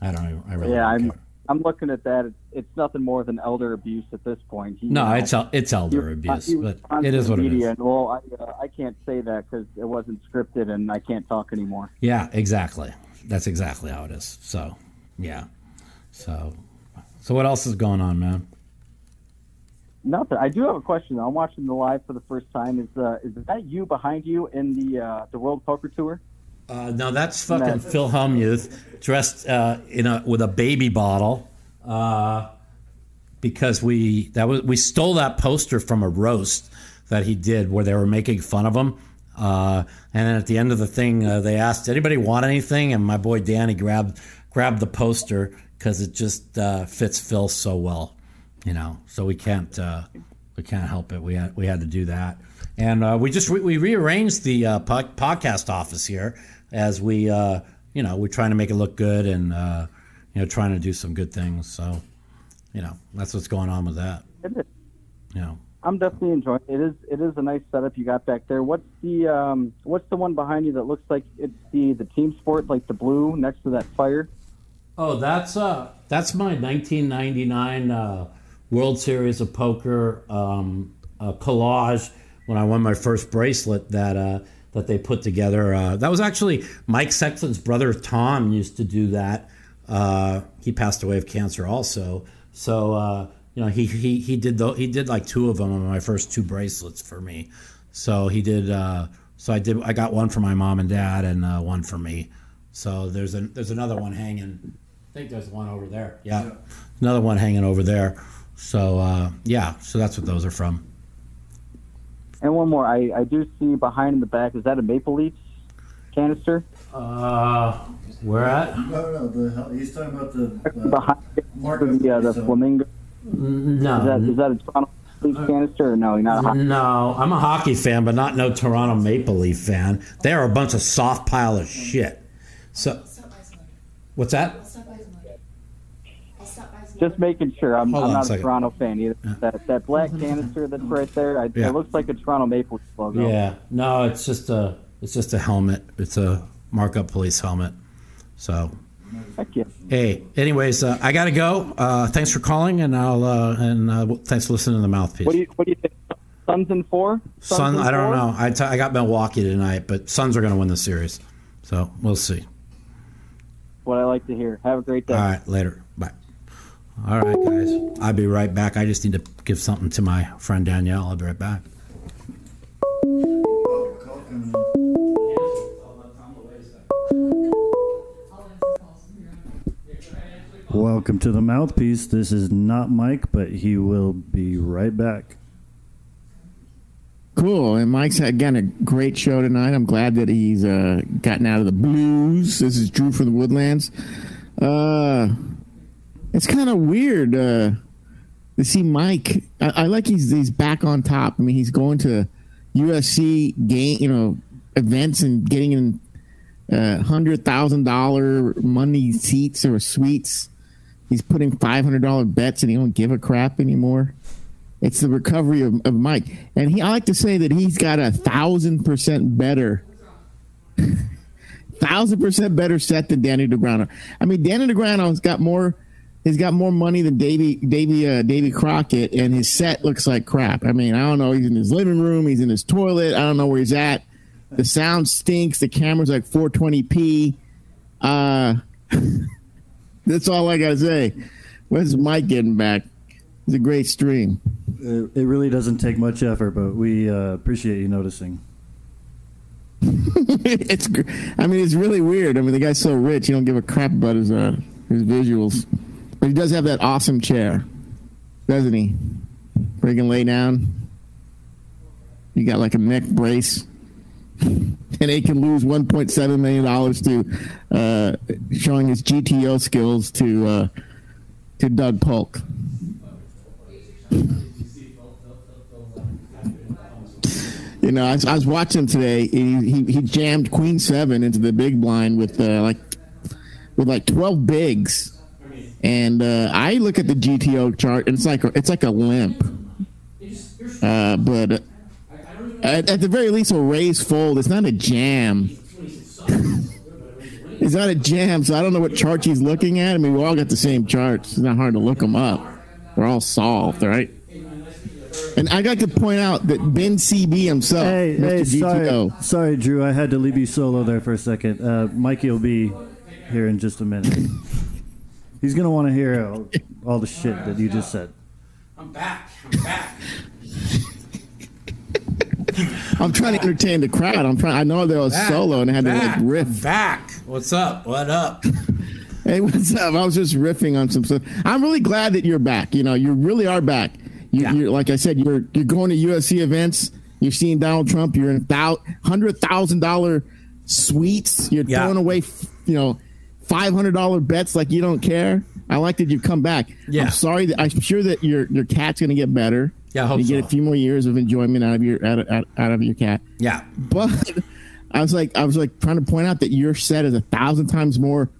I don't. even- I really. yeah, don't I'm care. I'm looking at that. It's, it's nothing more than elder abuse at this point. He, No, you know, it's it's elder he- abuse, he but it is what it media, is. And, well, I uh, I can't say that because it wasn't scripted, and I can't talk anymore. Yeah, exactly. That's exactly how it is. So, yeah. So, so what else is going on, man? Nothing. I do have a question. I'm watching the live for the first time. Is uh, is that you behind you in the uh, the World Poker Tour? Uh, no, that's fucking No. Phil Hellmuth dressed uh, in a with a baby bottle. Uh, because we that was we stole that poster from a roast that he did where they were making fun of him. Uh, and then at the end of the thing, uh, they asked, "Anybody want anything?" And my boy Danny grabbed grabbed the poster because it just uh, fits Phil so well, you know. So we can't uh, we can't help it. We had we had to do that, and uh, we just re- we rearranged the uh, po- podcast office here as we uh, you know we're trying to make it look good and uh, you know trying to do some good things. So you know that's what's going on with that. It is. You know. I'm definitely enjoying it. It is it is a nice setup you got back there. What's the um what's the one behind you that looks like it's the the team sport like the blue next to that fire? Oh, that's uh that's my 1999 uh, World Series of Poker um, uh, collage when I won my first bracelet that uh, that they put together. Uh, that was actually Mike Sexton's brother Tom used to do that. Uh, he passed away of cancer also. So uh, you know he he he did the, he did like two of them on my first two bracelets for me. So he did. Uh, so I did. I got one for my mom and dad and uh, one for me. So there's a there's another one hanging. I think there's one over there. Yeah, another one hanging over there. So uh, yeah, so that's what those are from. And one more, I, I do see behind in the back. Is that a Maple Leafs canister? Uh, where at? No, no, the, he's talking about the uh, behind Marco the uh, the so- Flamingo. No, Is that is that a Toronto Leafs canister or no? You're not a hockey. no, I'm a hockey fan, but not no Toronto Maple Leaf fan. They are a bunch of soft pile of shit. So, what's that? Just making sure. I'm, I'm on a not a. Toronto fan either. That that black canister that's right there. I, Yeah. It looks like a Toronto Maple Leafs logo. Yeah, no, it's just a it's just a helmet. It's a markup police helmet. So, Heck yeah. hey, anyways, uh, I gotta go. Uh, thanks for calling, and I'll uh, and uh, thanks for listening to the mouthpiece. What do you what do you think? Suns in four? Suns Sun, in I don't four? know. I, t- I got Milwaukee tonight, but Suns are going to win the series. So we'll see. What I like to hear. Have a great day. All right, later. Bye. All right, guys. I'll be right back. I just need to give something to my friend Danielle. I'll be right back. Call coming in. Welcome to the mouthpiece. This is not Mike, but he will be right back. Cool. And Mike's again a great show tonight. I'm glad that he's uh, gotten out of the blues. This is Drew from the Woodlands. Uh, it's kind of weird uh, to see Mike. I, I like he's he's back on top. I mean, he's going to UFC game, you know, events and getting in uh, hundred thousand dollar money seats or suites. He's putting five hundred dollar bets, and he don't give a crap anymore. It's the recovery of, of Mike, and he. I like to say that he's got a thousand percent better, thousand percent better set than Danny Negreanu. I mean, Danny Negreanu's got more. He's got more money than Davy Davy uh, Davy Crockett, and his set looks like crap. I mean, I don't know. He's in his living room. He's in his toilet. I don't know where he's at. The sound stinks. The camera's like 420p. Uh, that's all I gotta say. When's Mike getting back? It's a great stream. It, it really doesn't take much effort, but we uh, appreciate you noticing. it's, I mean, it's really weird. I mean, the guy's so rich, he don't give a crap about his uh, his visuals, but he does have that awesome chair, doesn't he? Where he can lay down. You got like a neck brace, and he can lose 1.7 million dollars to uh, showing his GTO skills to uh, to Doug Polk. You know, I, I was watching him today. He, he he jammed Queen Seven into the big blind with uh, like with like twelve bigs, and uh, I look at the GTO chart and it's like it's like a limp. Uh, but uh, at, at the very least, a raise fold. It's not a jam. it's not a jam. So I don't know what chart he's looking at. I mean, we all got the same charts. It's not hard to look them up. They're all solved, right? And I got to point out that Ben CB himself, Hey, Mr. hey, GTO, sorry, sorry, Drew. I had to leave you solo there for a second. Uh, Mikey will be here in just a minute. He's gonna want to hear all, all the shit that you just said. I'm back. I'm back. I'm trying to entertain the crowd. I'm trying. I know there was Back. solo and I had to Back. like riff. Back. What's up? What up? Hey, what's up? I was just riffing on some stuff. I'm really glad that you're back. You know, you really are back. You, Yeah. You're like I said, you're you're going to UFC events. You're seeing Donald Trump. You're in thou- hundred thousand dollar suites. You're Yeah. throwing away, you know, five hundred dollar bets like you don't care. I like that you've come back. Yeah. I'm sorry that I'm sure that your your cat's going to get better. Yeah, I hope you get a few more years of enjoyment out of your out of, out of your cat. Yeah. But I was like, I was like trying to point out that your set is a thousand times more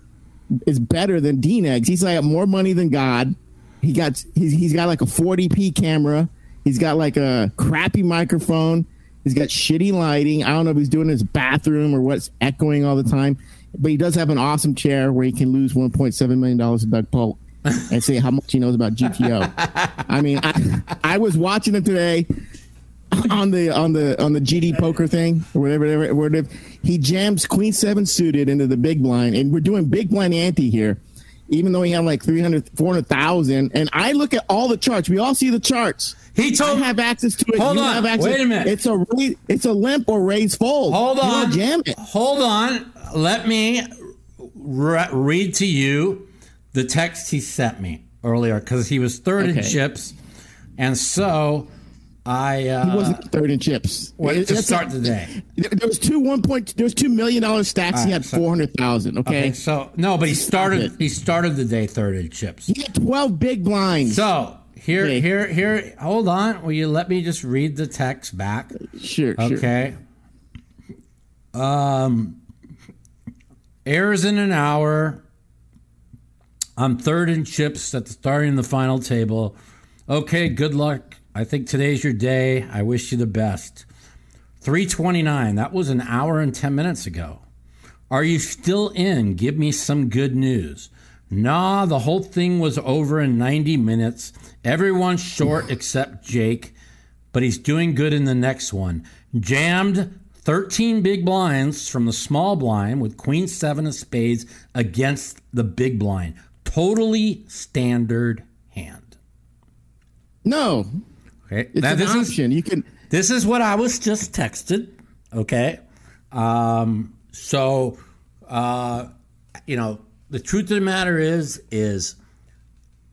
is better than Dean Eggs. He's like more money than God. He got he's, he's got like a 40p camera. He's got like a crappy microphone. He's got shitty lighting. I don't know if he's doing his bathroom or what's echoing all the time. But he does have an awesome chair where he can lose 1.7 million dollars to Doug Polk and say how much he knows about GTO. I mean, I, I was watching him today on the on the on the GG poker thing or whatever, whatever, whatever. He jams Queen Seven suited into the big blind, and we're doing big blind ante here. Even though he had like 300, 400,000. and I look at all the charts. We all see the charts. He told- I have access to it. Hold You on. Wait a minute. It's a it's a limp or raise fold. Hold on. jam it. Hold on. Let me re- read to you the text he sent me earlier because he was third in chips, and so I uh, He wasn't third in chips. went It- to that's- start the day. There there was two one point. There was two million dollar stacks. he had so- four hundred thousand. Okay, Okay, so no, but he started. He started the day third in chips. he had twelve big blinds. So here, Okay. here, here. Hold on. Will you let me just read the text back? sure, sure. Okay. Um, airs in an hour. I'm third in chips at the starting the final table. Okay, good luck. I think today's your day. I wish you the best. 329. That was an hour and 10 minutes ago. Are you still in? Give me some good news. Nah, the whole thing was over in 90 minutes. Everyone's short except Jake, but he's doing good in the next one. Jammed 13 big blinds from the small blind with Queen 7 of spades against the big blind. Totally standard hand. No, Okay. it's Now, an this is option. you can. this is what I was just texted. Okay. Um, so, uh, you know, the truth of the matter is, is,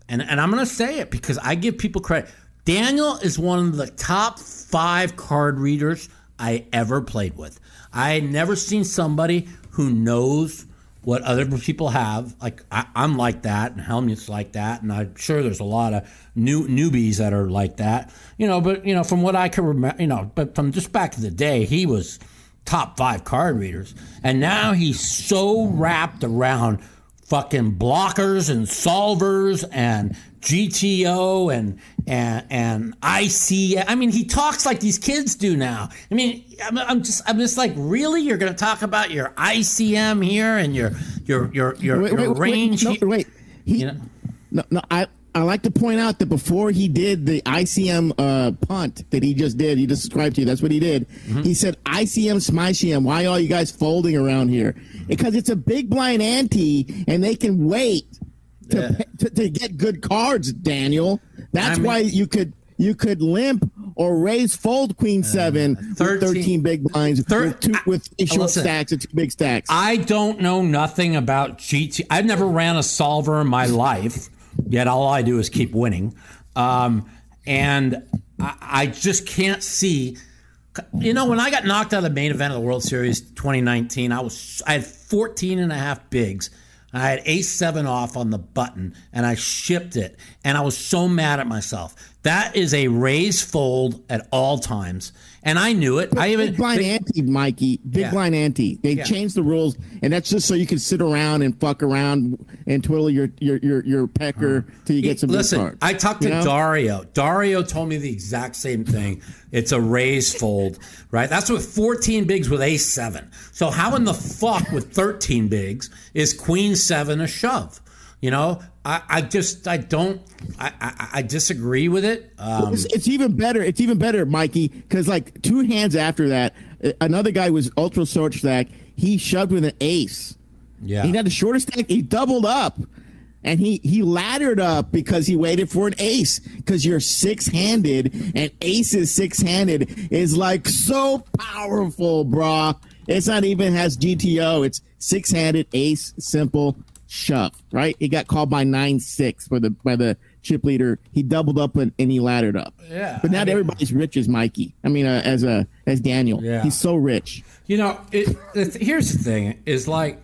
and, and I'm going to say it because I give people credit. Daniel is one of the top five card readers I ever played with. I never seen somebody who knows what other people have. Like I, I'm like that, and Hellmuth's like that, and I'm sure there's a lot of new newbies that are like that. You know, but you know, from what I can remember, you know, but from just back in the day, he was top five card readers, and now he's so wrapped around fucking blockers and solvers and GTO and and and IC. I mean, he talks like these kids do now. I mean, I'm, I'm just I'm just like, really, you're going to talk about your ICM here and your your your your, your wait, range? wait, no, wait. He, You know? no, no. I I like to point out that before he did the ICM uh, punt that he just did, he just described to you. That's what he did. Mm-hmm. He said ICM Smishium. Why are you guys folding around here? Because it's a big blind ante, and they can wait to, Yeah. to, to get good cards. Daniel, That's I mean- why you could you could limp or raise fold queen seven with 13 thirteen big blinds Thir- with two with I- short listen, stacks and two big stacks. I don't know nothing about GT. I've never ran a solver in my life, yet all I do is keep winning. Um, and I, I just can't see. You know, when I got knocked out of the main event of the World Series 2019, I was I had 14 and a half bigs. I had A7 off on the button and I shipped it. And I was so mad at myself. That is a raise fold at all times. And I knew it. I even big blind ante, Mikey. Big Yeah. blind ante. They Yeah. changed the rules, and that's just so you can sit around and fuck around and twiddle your your your, your pecker till you get some Listen, cards. I talked to know? Dario. Dario told me the exact same thing. It's a raise fold, right? That's with 14 bigs with ace seven. So how in the fuck with 13 bigs is queen seven a shove? You know, I, I just I don't I, I, I disagree with it. Um, It's, it's even better. It's even better, Mikey, because like two hands after that, another guy was ultra short stack. He shoved with an ace. yeah, He had the shortest stack. He doubled up, and he he laddered up because he waited for an ace. Because you're six handed, and ace is six handed is like so powerful, brah. It's not even has GTO. It's six handed ace simple shove. Right? He got called by nine six for the by the chip leader. He doubled up and, and he laddered up. Yeah, But not I mean- everybody's rich as Mikey. I mean, uh, as a as Daniel. Yeah. He's so rich. You know, it, it, here's the thing: is like,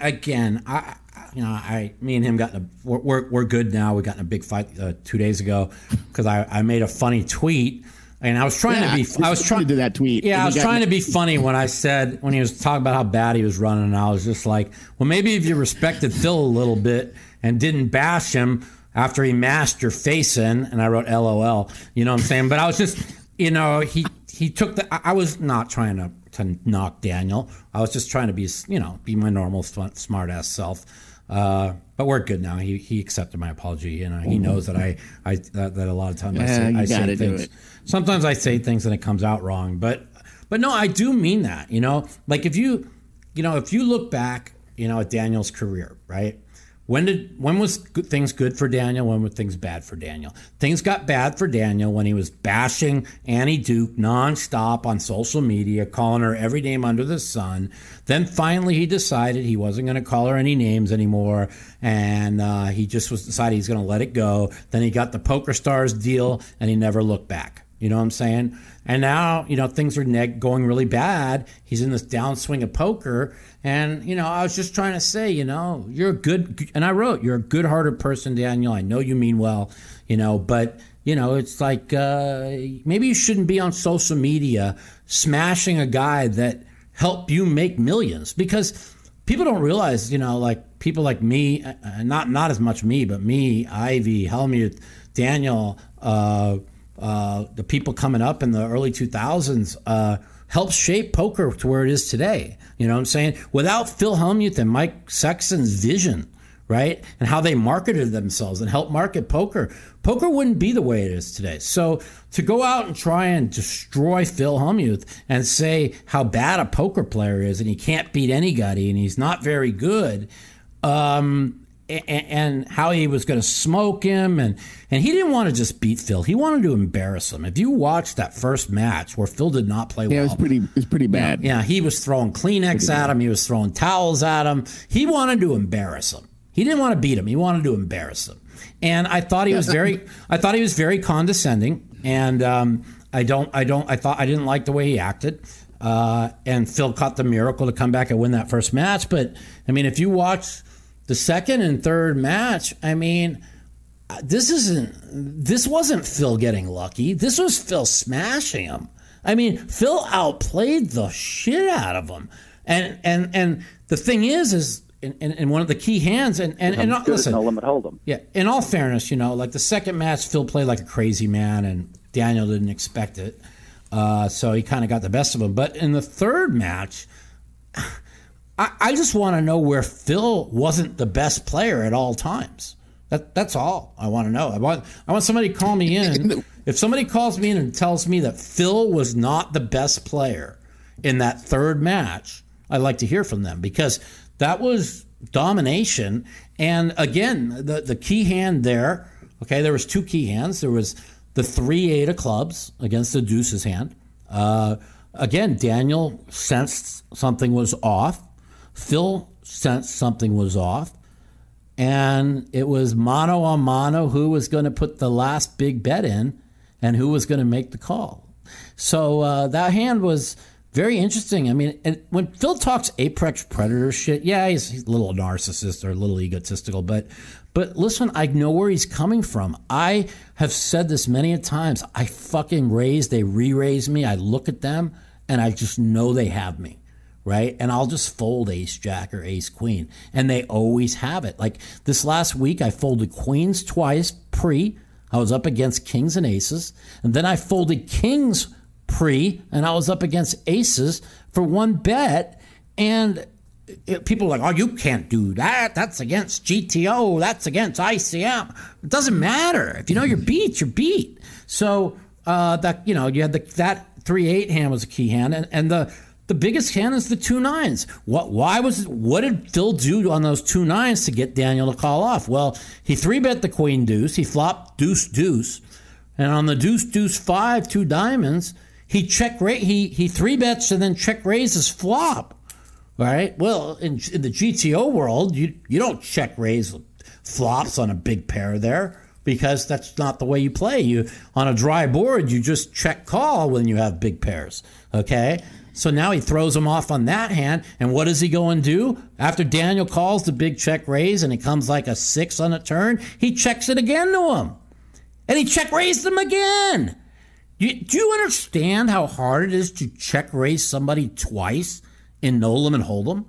again, I, I- you know, I, me and him got in a, we're, we're, we're good now. We got in a big fight uh, two days ago because I, I made a funny tweet, and I was trying Yeah, to be, I I was trying to do that tweet. Yeah, I was trying to be funny when I said when he was talking about how bad he was running, and I was just like, well, maybe if you respected Phil a little bit and didn't bash him after he mashed your face in, and I wrote LOL. You know what I'm saying? But I was just, you know, he he took the. I I was not trying to to knock Daniel. I was just trying to be, you know, be my normal smart ass self. Uh, but we're good now. He he accepted my apology. You know, he knows that I I that, that a lot of times I Yeah, say, I say things. it. Sometimes I say things and it comes out wrong, but but no, I do mean that. You know, like if you you know if you look back, you know, at Daniel's career, right? When did when was things good for Daniel? When were things bad for Daniel? Things got bad for Daniel when he was bashing Annie Duke nonstop on social media, calling her every name under the sun. Then finally he decided he wasn't going to call her any names anymore, and uh, he just was decided he's going to let it go. Then he got the PokerStars deal, and he never looked back. You know what I'm saying? And now, you know, things are neg- going really bad. He's in this downswing of poker. And, you know, I was just trying to say, you know, you're a good, and I wrote, you're a good hearted person, Daniel. I know you mean well, you know, but, you know, it's like uh, maybe you shouldn't be on social media smashing a guy that helped you make millions because people don't realize, you know, like people like me, uh, uh, not not as much me, but me, Ivey, Hellmuth, Daniel, uh, uh, the people coming up in the early 2000s uh, helped shape poker to where it is today. You know what I'm saying? Without Phil Hellmuth and Mike Sexton's vision, right? And how they marketed themselves and helped market poker, poker wouldn't be the way it is today. So to go out and try and destroy Phil Hellmuth and say how bad a poker player is and he can't beat anybody and he's not very good, um, and how he was going to smoke him and and he didn't want to just beat Phil. He wanted to embarrass him. If you watch that first match where Phil did not play Yeah, it well, was pretty. It was pretty bad. yeah, he was throwing Kleenex at him. He was throwing towels at him. He wanted to embarrass him. He didn't want to beat him. He wanted to embarrass him. And I thought he was very, I thought he was very condescending. And um, I don't, I don't, I thought I didn't like the way he acted. Uh, and Phil caught the miracle to come back and win that first match. But I mean, if you watch the second and third match, I mean, this isn't this wasn't Phil getting lucky. This was Phil smashing him. I mean, Phil outplayed the shit out of him. And and and the thing is is in, in, in one of the key hands and and, and at listen, no limit hold'em. yeah, in all fairness, you know, like the second match, Phil played like a crazy man, and Daniel didn't expect it, uh, so he kind of got the best of him. But in the third match, I, I just want to know where Phil wasn't the best player at all times. That that's all I want to know. I want I want somebody to call me in. If somebody calls me in and tells me that Phil was not the best player in that third match, I'd like to hear from them because that was domination. And again, the the key hand there Okay, there was two key hands. There was the three eight of clubs against the deuces hand. Uh, again, Daniel sensed something was off. Phil sensed something was off. And it was mano a mano who was going to put the last big bet in and who was going to make the call. So uh, that hand was very interesting. I mean, when Phil talks apex predator shit, yeah, he's, he's a little narcissist or a little egotistical, but but listen, I know where he's coming from. I have said this many a times. I fucking raise, they re-raise me. I look at them and I just know they have me. Right. And I'll just fold ace jack or ace queen. And they always have it. Like this last week, I folded queens twice pre. I was up against kings and aces. And then I folded kings pre, and I was up against aces for one bet. And it, people are like, oh, you can't do that. That's against GTO. That's against ICM. It doesn't matter. If you know your beat, you're beat. So uh, that you know, you had the, that three eight hand was a key hand, and, and the the biggest hand is the two nines. What? Why was? What did Phil do on those two nines to get Daniel to call off? Well, he three bet the queen deuce. He flopped deuce deuce, and on the deuce deuce five two diamonds, he check rate. He he three bets and then check raises flop. Right. Well, in, in the GTO world, you you don't check raise flops on a big pair there because that's not the way you play. You on a dry board, you just check call when you have big pairs. Okay. So now he throws him off on that hand. And what does he go and do? After Daniel calls the big check raise and it comes like a six on a turn, he checks it again to him. And he check raised him again. You, do you understand how hard it is to check raise somebody twice in no limit and hold'em?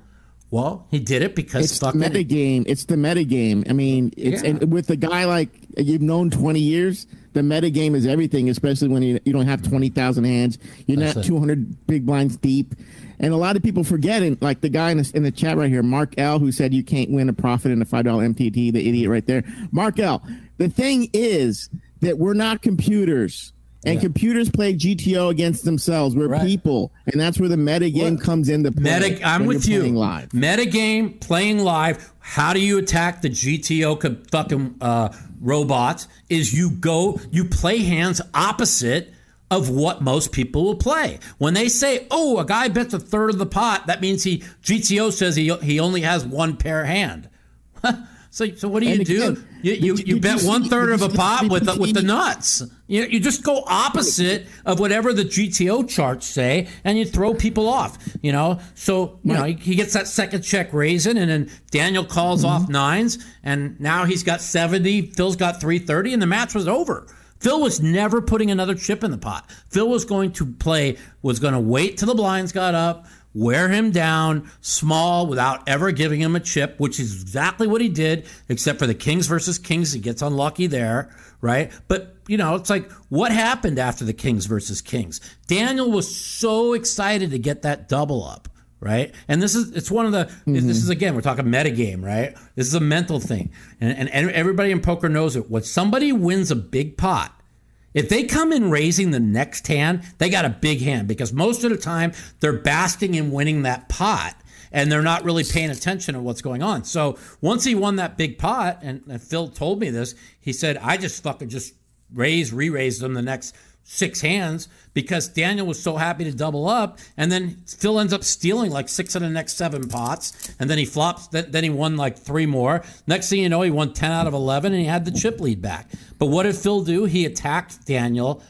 Well, he did it because it's the meta game. It's the meta game. I mean, it's Yeah. and with a guy like you've known twenty years, the meta game is everything. Especially when you, you don't have twenty thousand hands, you're That's not it. two hundred big blinds deep, and a lot of people forget. it. like the guy in the, in the chat right here, Mark L, who said you can't win a profit in a five dollar MTT, the idiot right there. Mark L. The thing is that we're not computers. And Yeah. computers play GTO against themselves. We're Right. people, and that's where the meta game comes into play. Meta, I'm with playing Live. Meta game, playing live. How do you attack the GTO fucking uh, robots? Is you go, you play hands opposite of what most people will play. When they say, "Oh, a guy bets a third of the pot," that means he GTO says he he only has one pair hand. so, so what do you And do? again, You, you, you bet you one third of a pot with the, with the nuts. You, you just go opposite of whatever the GTO charts say, and you throw people off. You know, so you know he, he gets that second check raising, and then Daniel calls Mm-hmm. off nines, and now he's got seventy. Phil's got three thirty, and the match was over. Phil was never putting another chip in the pot. Phil was going to play, was going to wait till the blinds got up, wear him down small without ever giving him a chip, which is exactly what he did, except for the Kings versus Kings. He gets unlucky there, right? But, you know, it's like, what happened after the Kings versus Kings? Daniel was so excited to get that double up. Right, and this is it's one of the this mm-hmm. is again we're talking metagame, right? This is a mental thing, and, and everybody in poker knows it. When somebody wins a big pot, if they come in raising the next hand, they got a big hand because most of the time they're basking in winning that pot and they're not really paying attention to what's going on. So once he won that big pot, and, and Phil told me this, he said, I just fucking just raise, re raised them the next six hands because Daniel was so happy to double up. And then Phil ends up stealing like six of the next seven pots. And then he flops, then, he won like three more. Next thing you know, he won 10 out of 11 and he had the chip lead back. But what did Phil do? He attacked Daniel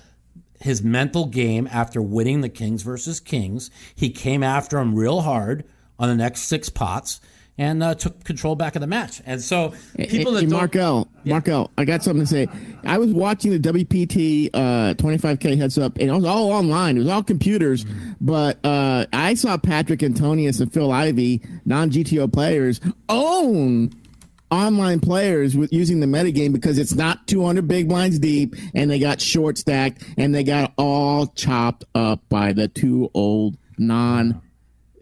his mental game after winning the Kings versus Kings. He came after him real hard on the next six pots and uh, took control back of the match. And so people Hey, that don't, Markel, Markel, I got something to say. I was watching the WPT uh, 25K heads up, and it was all online. It was all computers, Mm-hmm. but uh, I saw Patrik Antonius and Phil Ivey, non GTO players, own online players with using the metagame because it's not 200 big blinds deep, and they got short stacked, and they got all chopped up by the two old non.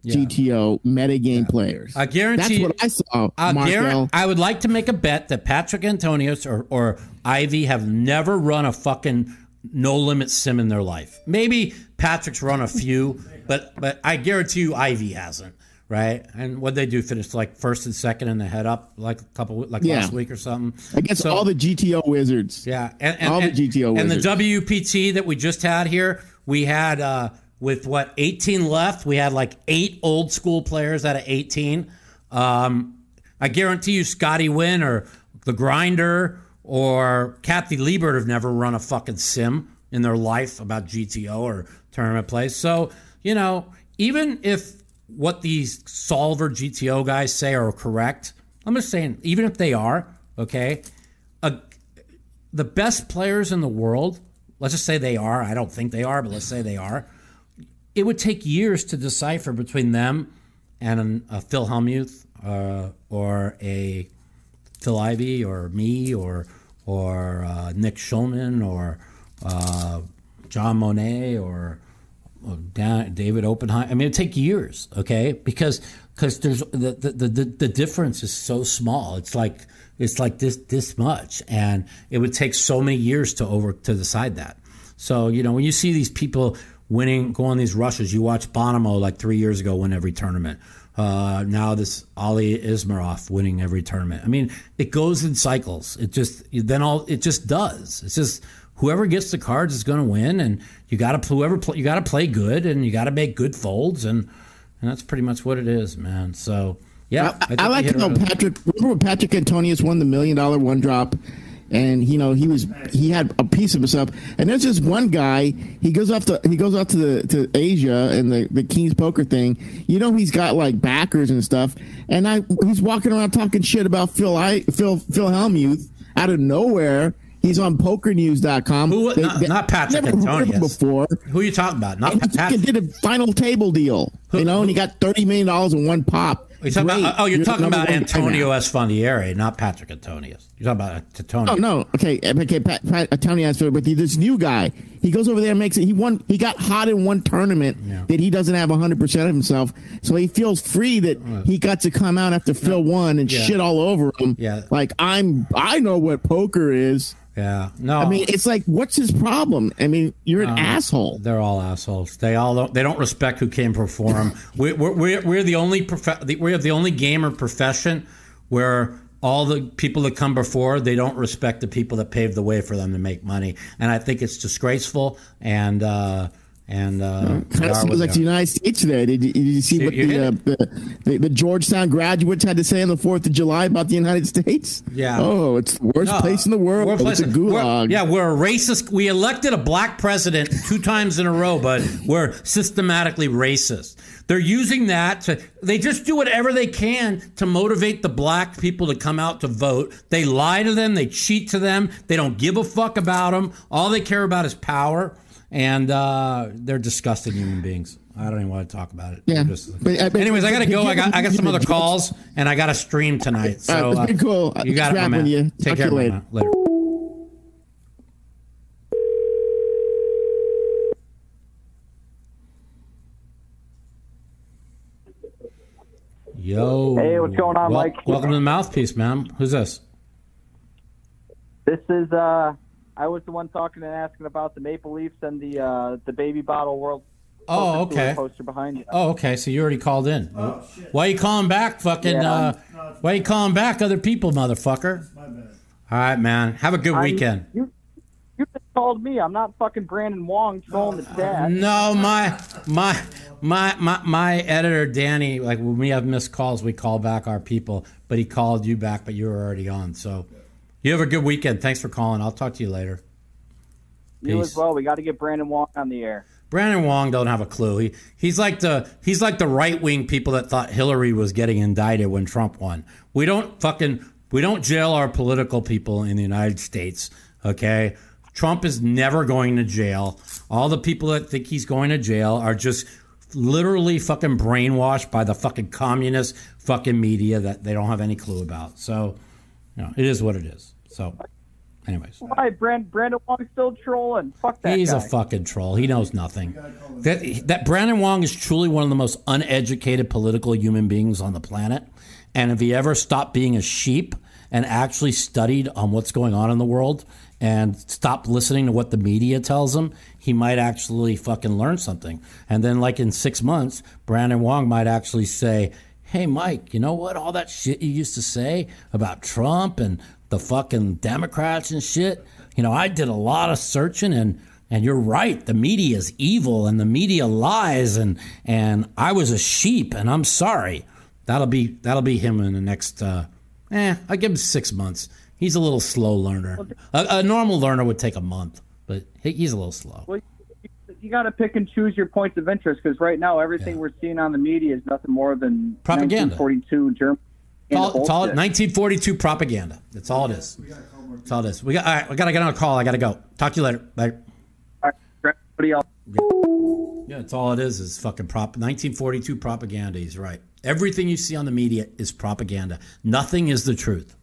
GTO meta metagame players. I guarantee That's what I saw. I, guarantee, I would like to make a bet that Patrik Antonius or, or Ivey have never run a fucking no limit sim in their life. Maybe Patrik's run a few, but but I guarantee you Ivey hasn't. right? And what they do finish like first and second in the head up like a couple like Yeah. last week or something. Against So- all the GTO wizards. yeah, and, and, all the and- GTO and the. WPT that we just had here, we had uh, with what 18 left, we had like eight old school players out of 18. Um, I guarantee you, Scotty Nguyen or the Grinder or Kathy Liebert have never run a fucking sim in their life about GTO or tournament play. So you know, even if what these solver GTO guys say are correct, I'm just saying, even if they are, okay, the best players in the world, let's just say they are, I don't think they are, but let's say they are, it would take years to decipher between them and an, a Phil Hellmuth uh, or a Phil Ivey or me or or uh, Nick Schulman or uh, John Monnette or uh, Dan, David Oppenheim. I mean, it would take years, okay? Because because there's the, the the the difference is so small. It's like it's like this this much, and it would take so many years to over to decide that. So you know when you see these people winning, going on these rushes, you watch Bonomo like three years ago win every tournament. Uh, now this Ali Ismarov winning every tournament. I mean, it goes in cycles. It just then all it just does. It's just whoever gets the cards is going to win, and you got to whoever play, you got to play good, and you got to make good folds, and and that's pretty much what it is, man. So yeah, I, think I like to know Patrik. Remember when Patrik Antonius won the million dollar one drop, and you know he was he had a piece of himself. And there's this one guy. He goes off to he goes off to the to Asia and the the King's Poker thing. You know he's got like backers and stuff. And I he's walking around talking shit about Phil I Phil Phil Hellmuth out of nowhere. He's on PokerNews.com. Who- They- not- they- not Patrik never heard of him Antonius. before. Who are you talking about? Not And he Patrik. fucking did a final table deal, you know, and he got thirty million dollars in one pop. You're talking Great. about, oh, you're, the talking about one guy now. Antonio Esfandiari, not Patrik Antonius. You're talking about Antonio. Oh no, okay, okay. Pat, Pat, answered, but this new guy, he goes over there and makes it. He won. He got hot in one tournament that he doesn't have 100 percent of himself, so he feels free that he got to come out after Phil won and Yeah. shit all over him. Yeah. like I'm. I know what poker is. Yeah, no. I mean, it's like, what's his problem? I mean, you're an asshole. They're all assholes. They all don't, they don't respect who came before them. we, we're, we're, we're the only prof- we're the only gamer profession where all the people that come before they don't respect the people that paved the way for them to make money. And I think it's disgraceful. And uh, and uh, they Kind of seems like the. United States today. Did you, did you see what you the, uh, the, the the Georgetown graduates had to say on the Fourth of July about the United States? Yeah. Oh, it's the worst No, place in the world. we're It's a place- we're- gulag. yeah, we're a racist. We elected a black president two times in a row, but we're systematically racist. They're using that to. They just do whatever they can to motivate the black people to come out to vote. They lie to them. They cheat to them. They don't give a fuck about them. All they care about is power, and uh, they're disgusting human beings. I don't even want to talk about it. Yeah. Just- But, uh, but- Anyways, I gotta go. I got I got some haven't- other calls, and I got to stream tonight. So All right, it's been cool. You got It's it, my man. you. Take Talk care, you later. man. Later. Yo. Hey, what's going on, Wel- Mike? Welcome to the mouthpiece, man. Who's this? This is uh I was the one talking and asking about the Maple Leafs and the uh the baby bottle world Oh, Poker okay. poster behind you. Oh, okay. So you already called in. Oh, Why you calling back, fucking? Yeah. Uh, why you calling back other people, motherfucker? My bad. All right, man. Have a good I'm- weekend. You you just called me. I'm not fucking Brandon Wong trolling the chat. No, my my my my my editor Danny, like when we have missed calls, we call back our people, but he called you back, but you were already on. So you have a good weekend. Thanks for calling. I'll talk to you later. You Peace. as well. We got to get Brandon Wong on the air. Brandon Wong don't have a clue. He he's like the he's like the right wing people that thought Hillary was getting indicted when Trump won. We don't fucking we don't jail our political people in the United States. Okay, Trump is never going to jail. All the people that think he's going to jail are just literally fucking brainwashed by the fucking communist fucking media that they don't have any clue about. So, you know, it is what it is. So, anyways. Why Brand, Brandon Wong's still trolling? Fuck that He's guy. a fucking troll. He knows nothing. That that Brandon Wong is truly one of the most uneducated political human beings on the planet. And if he ever stopped being a sheep and actually studied on what's going on in the world and stopped listening to what the media tells him, he might actually fucking learn something. And then, like in six months, Brandon Wong might actually say, Hey, Mike, you know what? All that shit you used to say about Trump and the fucking Democrats and shit, you know, I did a lot of searching and and you're right, the media is evil and the media lies and and I was a sheep and I'm sorry. That'll be that'll be him in the next uh eh, I give him six months. He's a little slow learner. A, a normal learner would take a month, but he, he's a little slow. Well, you got to pick and choose your points of interest because right now everything Yeah. we're seeing on the media is nothing more than Propaganda. 1942 German. It's all, it's all 1942 propaganda. That's all it is. That's all it is. We got. All right, we got to get on a call. I got to go. Talk to you later. Bye. Everybody else. Yeah, that's all it is. Is fucking prop 1942 propaganda. He's right. Everything you see on the media is propaganda. Nothing is the truth,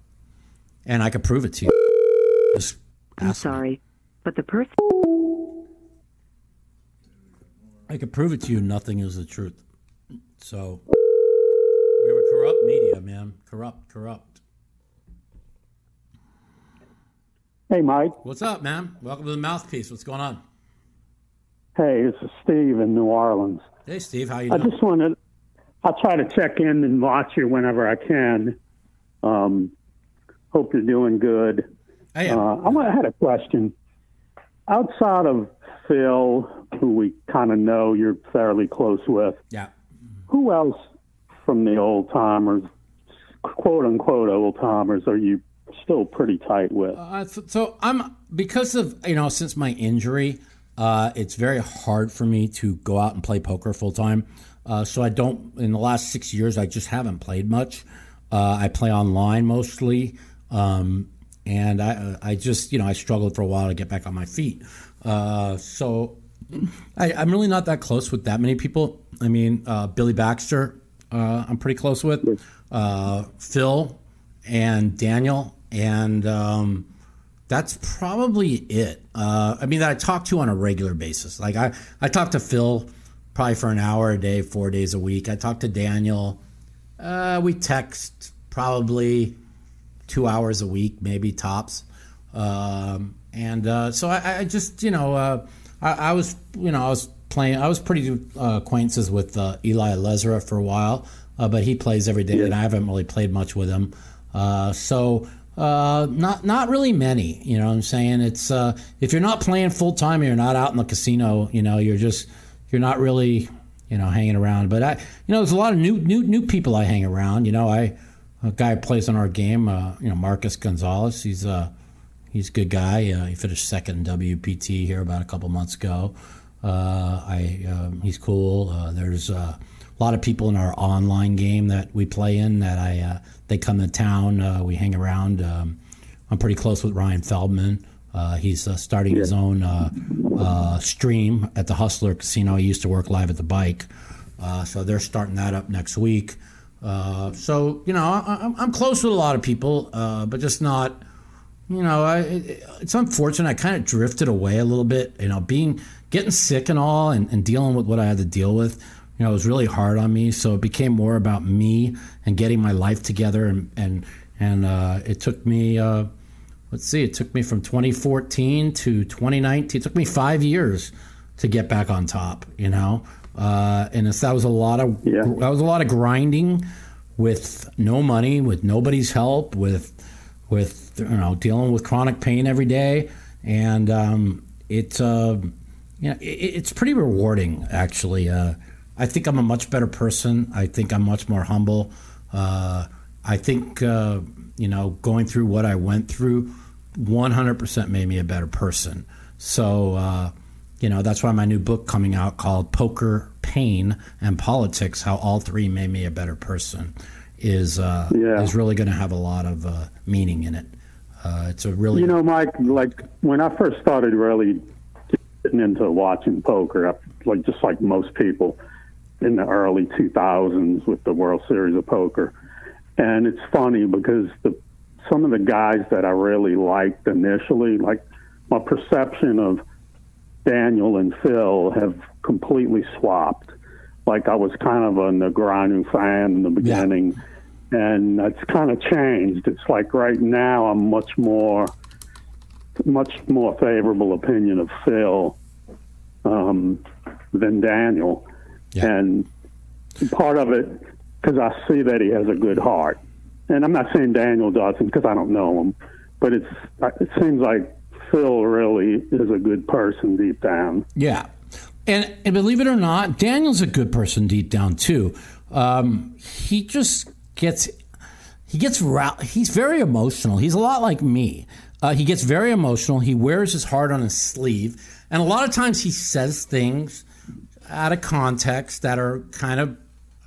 and I could prove it to you. Just I'm ask me. sorry, but the person. I could prove it to you. Nothing is the truth. So we have a corrupt media, man. Corrupt, corrupt. Hey, Mike. What's up, man? Welcome to the mouthpiece. What's going on? Hey, this is Steve in New Orleans. Hey, Steve. How you I doing? just wanted, I'll try to check in and watch you whenever I can. Um, hope you're doing good. Uh, I wa- I had a question. Outside of Phil, who we kind of know you're fairly close with, yeah. who else from the old timers, quote unquote old timers, are you still pretty tight with? Uh, so, so I'm because of you know since my injury, uh, it's very hard for me to go out and play poker full time. Uh, so I don't. In the last six years, I just haven't played much. Uh, I play online mostly, um, and I I just you know I struggled for a while to get back on my feet. Uh, so I, I'm really not that close with that many people. I mean, uh, Billy Baxter, uh, I'm pretty close with. Uh, Phil and Daniel, and um, that's probably it. Uh, I mean, that I talk to on a regular basis. Like I, I talk to Phil probably for an hour a day, four days a week. I talk to Daniel. Uh, we text probably two hours a week, maybe tops. Um, and uh, so I, I just, you know, uh, I, I was, you know, I was playing. I was pretty uh, acquaintances with uh, Eli Elezra for a while, uh, but he plays every day, and I haven't really played much with him. Uh, so uh, not not really many. You know, what I'm saying it's uh, if you're not playing full time, you're not out in the casino. You know, you're just you're not really you know hanging around. But I, you know, there's a lot of new new new people I hang around. You know, I a guy who plays on our game. Uh, you know, Marcus Gonzalez. He's uh he's a good guy. Uh, he finished second in WPT here about a couple months ago. Uh, I um, he's cool. Uh, there's uh, a lot of people in our online game that we play in that I uh, they come to town. Uh, we hang around. Um, I'm pretty close with Ryan Feldman. Uh, he's uh, starting his own uh, uh, stream at the Hustler Casino. He used to work live at the Bike, uh, so they're starting that up next week. Uh, so you know, I, I'm, I'm close with a lot of people, uh, but just not. You know, I, it, it's unfortunate. I kind of drifted away a little bit. You know, being getting sick and all, and, and dealing with what I had to deal with. You know, it was really hard on me. So it became more about me and getting my life together. And and and uh, it took me. Uh, let's see, it took me from 2014 to 2019. It took me five years to get back on top. You know, uh, and it's, that was a lot of Yeah. that was a lot of grinding with no money, with nobody's help, with with you know dealing with chronic pain every day, and um, it's uh, you know it, it's pretty rewarding actually. Uh, I think I'm a much better person. I think I'm much more humble. Uh, I think uh, you know going through what I went through, 100% made me a better person. So uh, you know that's why my new book coming out called Poker, Pain, and Politics: How All Three Made Me a Better Person is uh, Yeah. is really going to have a lot of uh, meaning in it. Uh, it's a really You know, Mike, like when I first started really getting into watching poker, like just like most people in the early 2000s with the World Series of Poker. And it's funny because the some of the guys that I really liked initially, like my perception of Daniel and Phil have completely swapped. Like I was kind of a Negreanu fan in the beginning, and it's kind of changed. It's like right now I'm much more, much more favorable opinion of Phil um, than Daniel, and part of it because I see that he has a good heart, and I'm not saying Daniel doesn't because I don't know him, but it's it seems like Phil really is a good person deep down. Yeah. And, and believe it or not, Daniel's a good person deep down too. Um, he just gets he gets he's very emotional. He's a lot like me. Uh, he gets very emotional. He wears his heart on his sleeve, and a lot of times he says things out of context that are kind of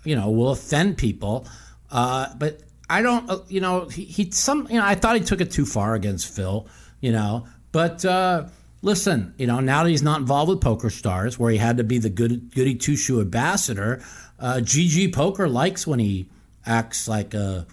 you know will offend people. Uh, but I don't, uh, you know, he, he some you know I thought he took it too far against Phil, you know, but. Uh, listen, you know, now that he's not involved with PokerStars, where he had to be the good, goody two shoe ambassador, uh, GG Poker likes when he acts like a,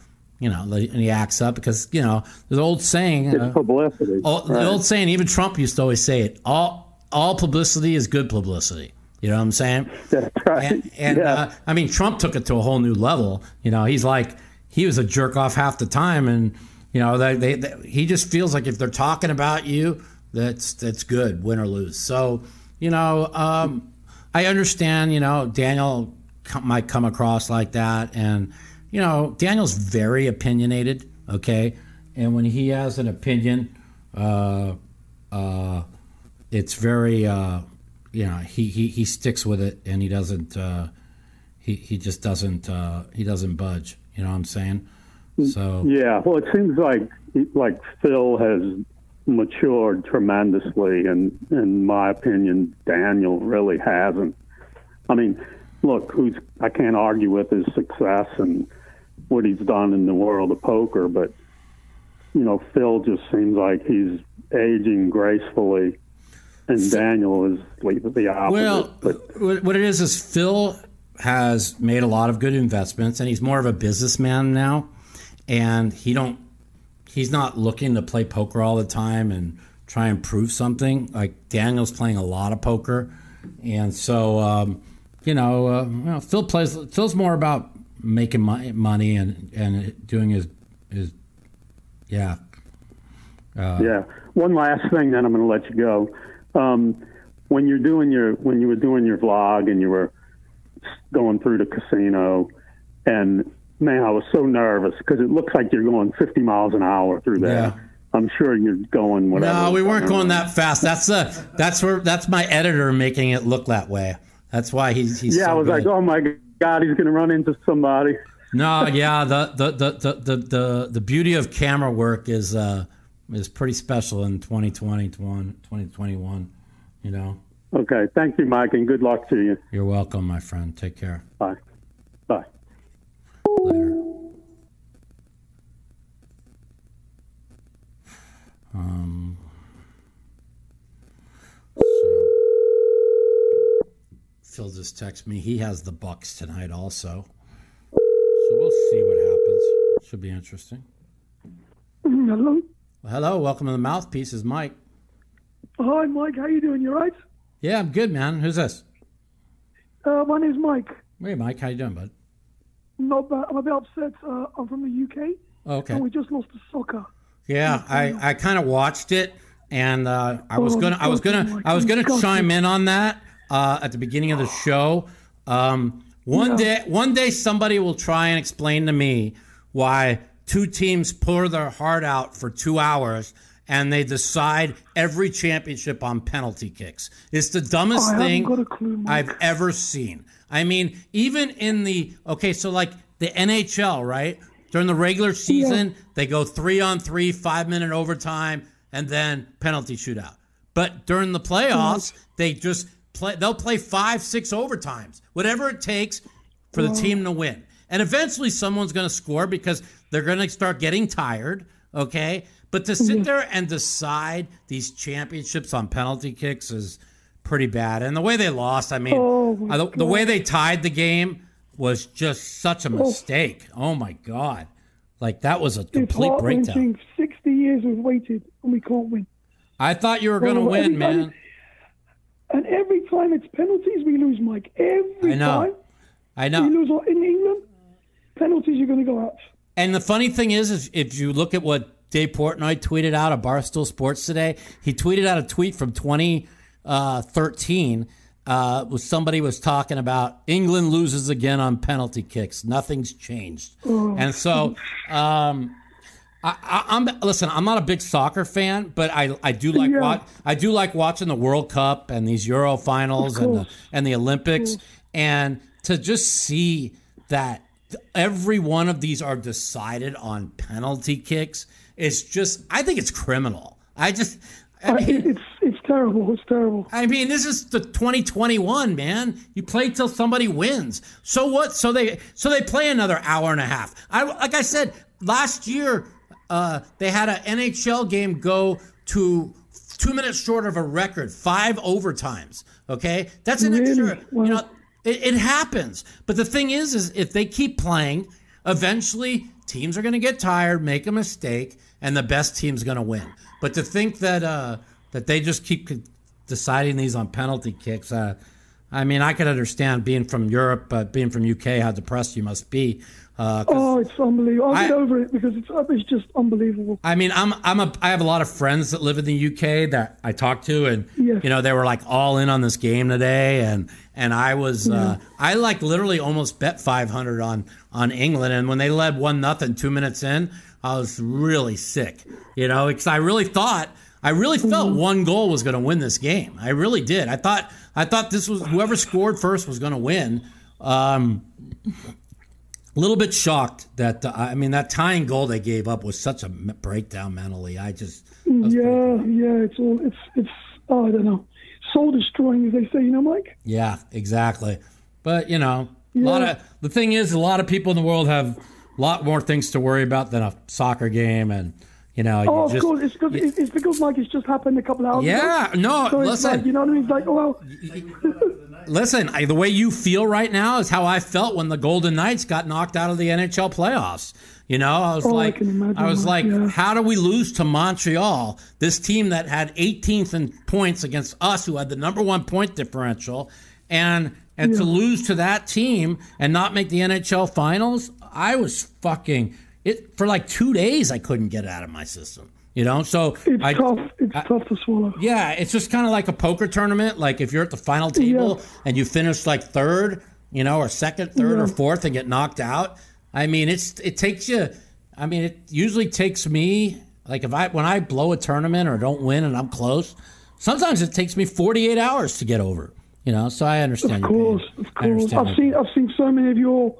you know, and he acts up because you know there's an old saying. It's uh, publicity. oh, The old saying, even Trump used to always say it: all all publicity is good publicity. You know what I'm saying? That's right. And, and Yeah. uh, I mean, Trump took it to a whole new level. You know, he's like he was a jerk off half the time, and you know, they, they, they, he just feels like if they're talking about you, that's that's good, win or lose. So, you know, um, I understand. You know, Daniel might come across like that, and you know, Daniel's very opinionated. Okay, and when he has an opinion, uh, uh, it's very, uh, you know, he, he he sticks with it, and he doesn't. Uh, he he just doesn't. Uh, he doesn't budge. You know what I'm saying? So Yeah, well, it seems like like Phil has matured tremendously, and in my opinion, Daniel really hasn't. I mean, look, who's I can't argue with his success and what he's done in the world of poker, but you know, Phil just seems like he's aging gracefully, and Daniel is like the opposite. Well, but what it is is Phil has made a lot of good investments, and he's more of a businessman now, and he don't he's not looking to play poker all the time and try and prove something. Like Daniel's playing a lot of poker, and so um, you know, uh, you know, Phil plays. Phil's more about making money, money and and doing his his yeah. Uh, yeah. One last thing, then I'm going to let you go. Um, when you're doing your when you were doing your vlog and you were going through the casino, and man, I was so nervous because it looks like you're going 50 miles an hour through there. Yeah. I'm sure you're going whatever. No, we weren't going that fast. That's uh, that's where that's my editor making it look that way. That's why he's he's. Yeah, so I was like, oh my god, he's going to run into somebody. No, yeah, the the, the, the, the, the beauty of camera work is uh is pretty special in 2020, 2021, you know. Okay, thank you, Mike, and good luck to you. You're welcome, my friend. Take care. Bye. Bye. Later. Um so Phil just texted me. He has the Bucks tonight also. So we'll see what happens. Should be interesting. Hello. Well, hello, welcome to the mouthpiece. Is Mike? Hi, Mike. How you doing? You right? Yeah, I'm good, man. Who's this? Uh, my name's Mike. Hey, Mike. How you doing, bud? Not bad. I'm a bit upset. Uh, I'm from the UK. Oh, okay. And we just lost to soccer. Yeah, I, I kind of watched it, and uh, I was Oh, gonna I was gonna I was gonna chime in on that uh, at the beginning of the show. Um, one Yeah. day, one day, somebody will try and explain to me why two teams pour their heart out for two hours and they decide every championship on penalty kicks. It's the dumbest haven't thing clue, I've ever seen. I mean, even in the okay, so like the NHL, right? During the regular season, they go three on three, five minute overtime, and then penalty shootout. But during the playoffs, they just play. They'll play five, six overtimes, whatever it takes for the team to win. And eventually, someone's going to score because they're going to start getting tired. Okay, but to sit there and decide these championships on penalty kicks is pretty bad. And the way they lost, I mean, Oh, uh, the, the way they tied the game was just such a mistake. Oh my god! Like that was a complete breakdown. heart-wrenching. 60 years we've waited and we can't win. I thought you were going to Well, win, man. And every time it's penalties, we lose, Mike. Every time. I know. time. I We know. lose in England. Penalties, you're going to go out. And the funny thing is, is if you look at what Dave Portnoy tweeted out of Barstool Sports today, he tweeted out a tweet from 2013. Uh, was somebody was talking about England loses again on penalty kicks. Nothing's changed, and so um, I, I'm listen. I'm not a big soccer fan, but I, I do like Yeah. wat- I do like watching the World Cup and these Euro finals and the and the Olympics, and to just see that every one of these are decided on penalty kicks is just I think it's criminal. I just I I- mean, it's it's terrible. It's terrible. I mean, this is the 2021, man. You play till somebody wins. So what? So they so they play another hour and a half. I like I said last year, uh, they had an NHL game go to two minutes short of a record, five overtimes. Okay, that's an Really? extra. Wow. You know, it, it happens. But the thing is, is if they keep playing, eventually teams are going to get tired, make a mistake, and the best team's going to win. But to think that uh, that they just keep deciding these on penalty kicks, uh, I mean, I could understand being from Europe, but being from UK, how depressed you must be. Uh, Oh, it's unbelievable. I'll I- get over it because it's it's just unbelievable. I mean, I'm I'm a I have a lot of friends that live in the UK that I talk to, and Yes. you know they were like all in on this game today, and and I was uh, I like literally almost bet 500 on on England, and when they led one nothing two minutes in, I was really sick, you know, because I really thought I really felt one goal was going to win this game. I really did. I thought I thought this was whoever scored first was going to win. Um, a little bit shocked that uh, I mean that tying goal they gave up was such a breakdown mentally. I just Yeah, yeah. It's all it's it's. Oh, I don't know. Soul destroying, as they say. You know, Mike. yeah, exactly. But you know, a lot of the thing is, a lot of people in the world have a lot more things to worry about than a soccer game, and you know, Oh, you of just course. It's because it's because Mike. It's just happened a couple hours Yeah, ago. no, So it's listen. like, you know what I mean? It's like, oh well. listen. I, the way you feel right now is how I felt when the Golden Knights got knocked out of the NHL playoffs. You know, I was Oh, like, imagine I was that, like, yeah. how do we lose to Montreal, this team that had 18th in points against us, who had the number one point differential, and and to lose to that team and not make the NHL finals? I was fucking it for like two days. I couldn't get it out of my system. You know, so It's I, tough. It's tough to swallow. yeah, it's just kind of like a poker tournament. Like if you're at the final table Yeah. and you finish like third, you know, or second, third, or fourth, and get knocked out. I mean, it's it takes you. I mean, it usually takes me like if I when I blow a tournament or don't win and I'm close. Sometimes it takes me 48 hours to get over. You know, so I understand. Of course, of course. I've seen I've seen so many of your.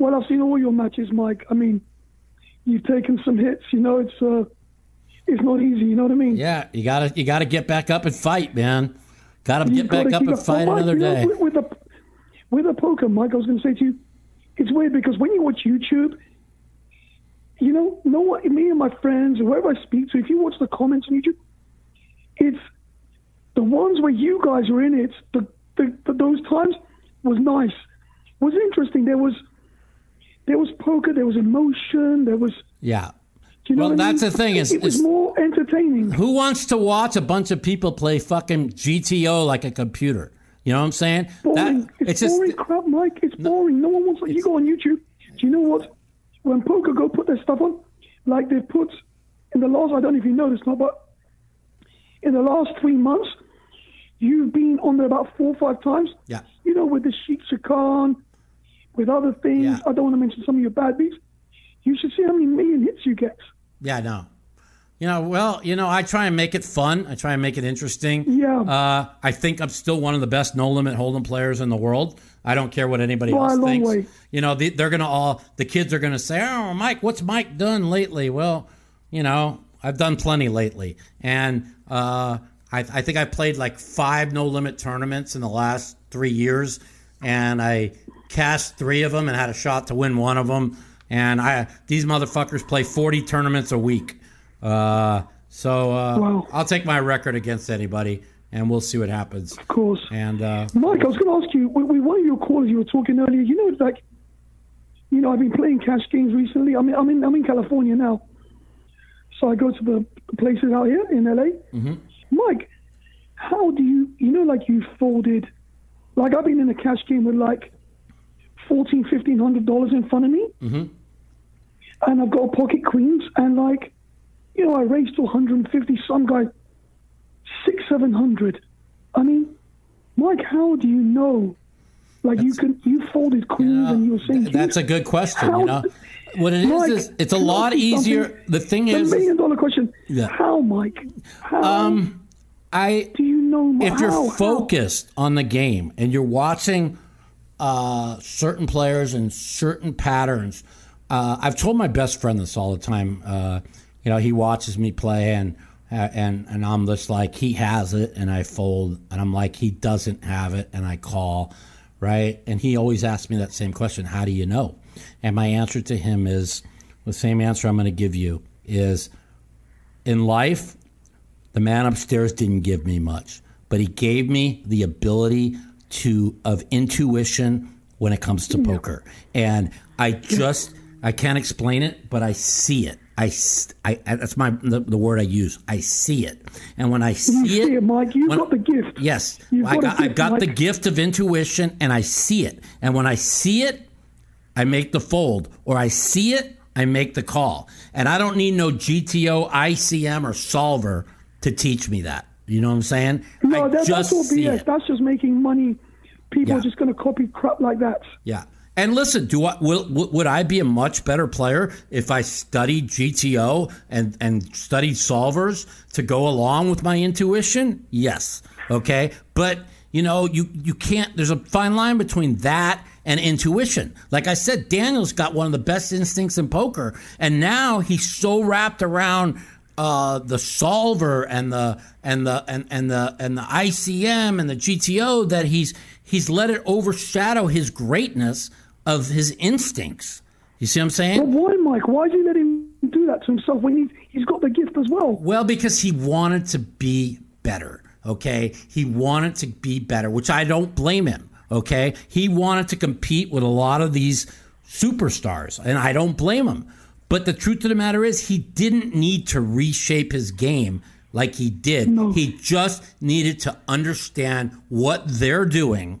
Well, I've seen all your matches, Mike. I mean, you've taken some hits. You know, it's uh, it's not easy. You know what I mean? Yeah, you gotta you gotta get back up and fight, man. Gotta get back up and up- fight Well, Mike, another you know, day. with, with the with the poker, Mike, I was to say to you, it's weird because when you watch YouTube, you know, no one, me and my friends, whoever I speak to, if you watch the comments on YouTube, it's the ones where you guys were in it. The, the, the those times was nice, was interesting. There was there was poker, there was emotion, there was. Yeah. You know Well, what I that's mean? the thing is- it was is- more entertaining. Who wants to watch a bunch of people play fucking GTO like a computer? You know what I'm saying? boring. That- it's, boring crap, Mike. It's boring. No one wants. Like, you go on YouTube. Do you know what? When PokerGO put their stuff on, like they put in the last. I don't know if you noticed, not, but in the last three months, you've been on there about four or five times. Yeah. You know, with the Sheikh Khan, with other things. Yeah. I don't want to mention some of your bad beats. You should see how many million hits you get. Yeah, know. You know, well, you know, I try and make it fun. I try and make it interesting. Yeah. Uh, I think I'm still one of the best no limit hold'em players in the world. I don't care what anybody a else thinks. way. You know, they, they're gonna all the kids are gonna say, "Oh, Mike, what's Mike done lately?" Well, you know, I've done plenty lately, and uh, I, I think I played like five no limit tournaments in the last three years, and I cast three of them and had a shot to win one of them. And I these motherfuckers play 40 tournaments a week. Uh, so uh. I'll take my record against anybody, and we'll see what happens. Of course. And uh, Mike, I was going to ask you, with one of your callers you were talking earlier, you know, like, you know, I've been playing cash games recently. I mean, I'm in, I'm in California now. So I go to the places out here in LA. Mm-hmm. Mike, how do you, you know, like you folded, like I've been in a cash game with like fourteen, fifteen hundred dollars in front of me. Mm-hmm. And I've got pocket queens, and like, you know, I raised to 150. Some guy six, seven hundred. I mean, Mike, how do you know? Like you can, you folded queens, and you were saying That's a good question. How- you know, what it is Mike, is it's a lot easier. The thing is, the is, million dollar question. Yeah. How, Mike? How um, I do you know? if you're how, how? focused on the game and you're watching uh, certain players and certain patterns, uh, I've told my best friend this all the time. Uh, you know, he watches me play and. Uh, and and I'm just like he has it, and I fold, and I'm like he doesn't have it, and I call, right? And he always asks me that same question: How do you know? And my answer to him is the same answer I'm going to give you: is in life, the man upstairs didn't give me much, but he gave me the ability to of intuition when it comes to poker. And I just I can't explain it, but I see it. I, I that's my the, the word I use. I see it, and when I You see see it, it, Mike. You've when- got the gift. Yes, You've I got got, I gift, got the gift of intuition, and I see it. And when I see it, I make the fold, or I see it, I make the call. And I don't need no GTO, ICM, or solver to teach me that. You know what I'm saying? No, I that, just that's all BS. That's just making money. People Yeah. are just going to copy crap like that. Yeah. And listen, do I will, would I be a much better player if I studied GTO and and studied solvers to go along with my intuition? Yes. Okay. But you know, you you can't. There's a fine line between that and intuition. Like I said, Daniel's got one of the best instincts in poker, and now he's so wrapped around uh, the solver and the and the and, and the and the ICM and the GTO that he's he's let it overshadow his greatness of his instincts. You see what I'm saying? But why, Mike? Why do you let him do that to himself when he's, he's got the gift as well? Well, because he wanted to be better. Okay, he wanted to be better, which I don't blame him. Okay, he wanted to compete with a lot of these superstars, and I don't blame him. But the truth of the matter is, he didn't need to reshape his game like he did. He just needed to understand what they're doing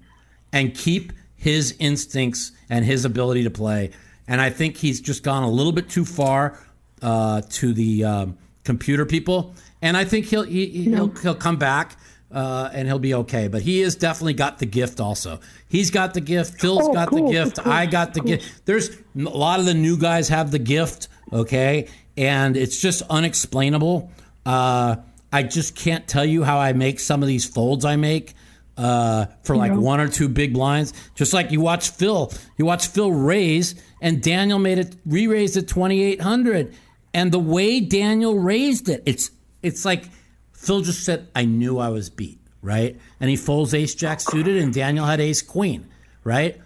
and keep his instincts and his ability to play. And I think he's just gone a little bit too far uh, to the um, computer people. And I think he'll he, he'll he'll come back uh, and he'll be okay. But he has definitely got the gift. Also, he's got the gift. Phil's Oh, got cool, the gift. course, I got the of gift. There's a lot of the new guys have the gift. Okay, and it's just unexplainable. Uh, I just can't tell you how I make some of these folds I make uh, for like Yeah. one or two big blinds. Just like you watch Phil, you watch Phil raise, and Daniel made it re-raised at twenty eight hundred, and the way Daniel raised it, it's it's like Phil just said, "I knew I was beat," right? And he folds Ace Jack suited, and Daniel had Ace Queen, right?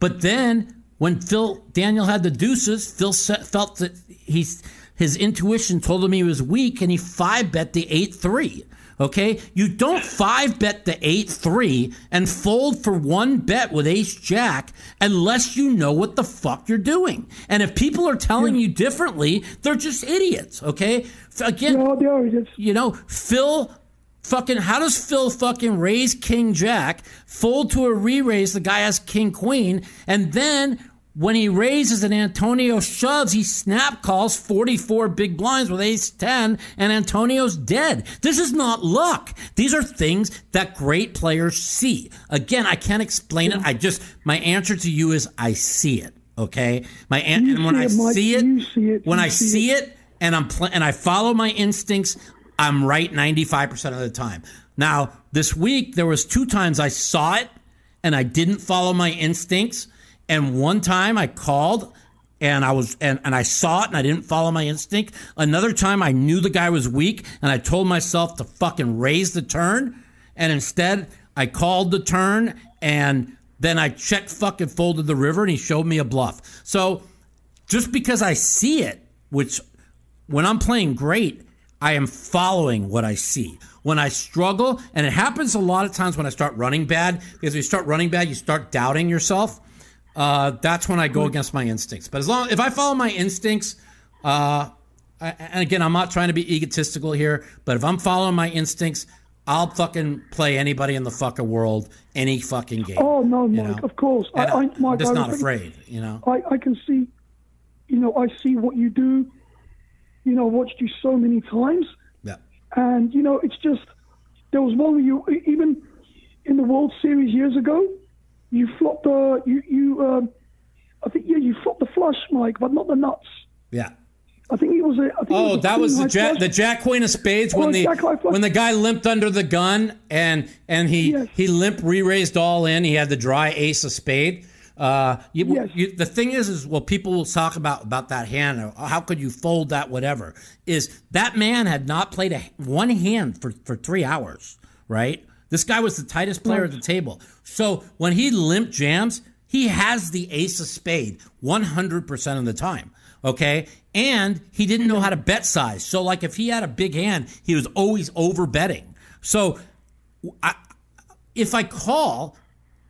But then when Phil Daniel had the deuces, Phil felt that he's his intuition told him he was weak, and he five bet the eight three. Okay, you don't five bet the eight three and fold for one bet with Ace Jack unless you know what the fuck you're doing. And if people are telling you differently, they're just idiots. Okay, again, you know, Phil fucking how does Phil fucking raise King Jack, fold to a re-raise, the guy has King Queen, and then when he raises and Antonio shoves, he snap calls 44 big blinds with ace 10, and Antonio's dead. This is not luck. These are things that great players see. Again, I can't explain it. I just, my answer to you is I see it. Okay? My an- and when I see it, You see it. when I see see it, and I'm pl- and I follow my instincts, I'm right 95% of the time. Now, this week there was two times I saw it and I didn't follow my instincts, and one time I called and I was and, and I saw it and I didn't follow my instinct. Another time I knew the guy was weak and I told myself to fucking raise the turn and instead I called the turn and then I check fucking folded the river and he showed me a bluff. So just because I see it, which when I'm playing great, I am following what I see. When I struggle, and it happens a lot of times when I start running bad, because when you start running bad, you start doubting yourself. Uh, that's when I go against my instincts. But as long if I follow my instincts, uh, I- and again, I'm not trying to be egotistical here, but if I'm following my instincts, I'll fucking play anybody in the fucking world, any fucking game. Oh no, you Mike. know? Of course, I, And I, I'm Mike, just not afraid, you know. I, I can see, you know, I see what you do. You know, I watched you so many times, Yeah. and you know, it's just there was one where you even in the World Series years ago, you flopped the you you um, I think yeah you flopped the flush, Mike, but not the nuts. Yeah. I think it was a. I think Oh, a that was the jack, flush. the Jack Queen of Spades when Oh, the High flush. when the guy limped under the gun and and he he limp re-raised all in. He had the dry Ace of Spade. Uh, you, you, the thing is, is well, people will talk about about that hand. Or how could you fold that? Whatever. Is that man had not played a one hand for for three hours, right? This guy was the tightest player at the table. So when he limp jams, he has the ace of spade 100% of the time. Okay. And he didn't know how to bet size. So, like, if he had a big hand, he was always over betting. So, I, if I call,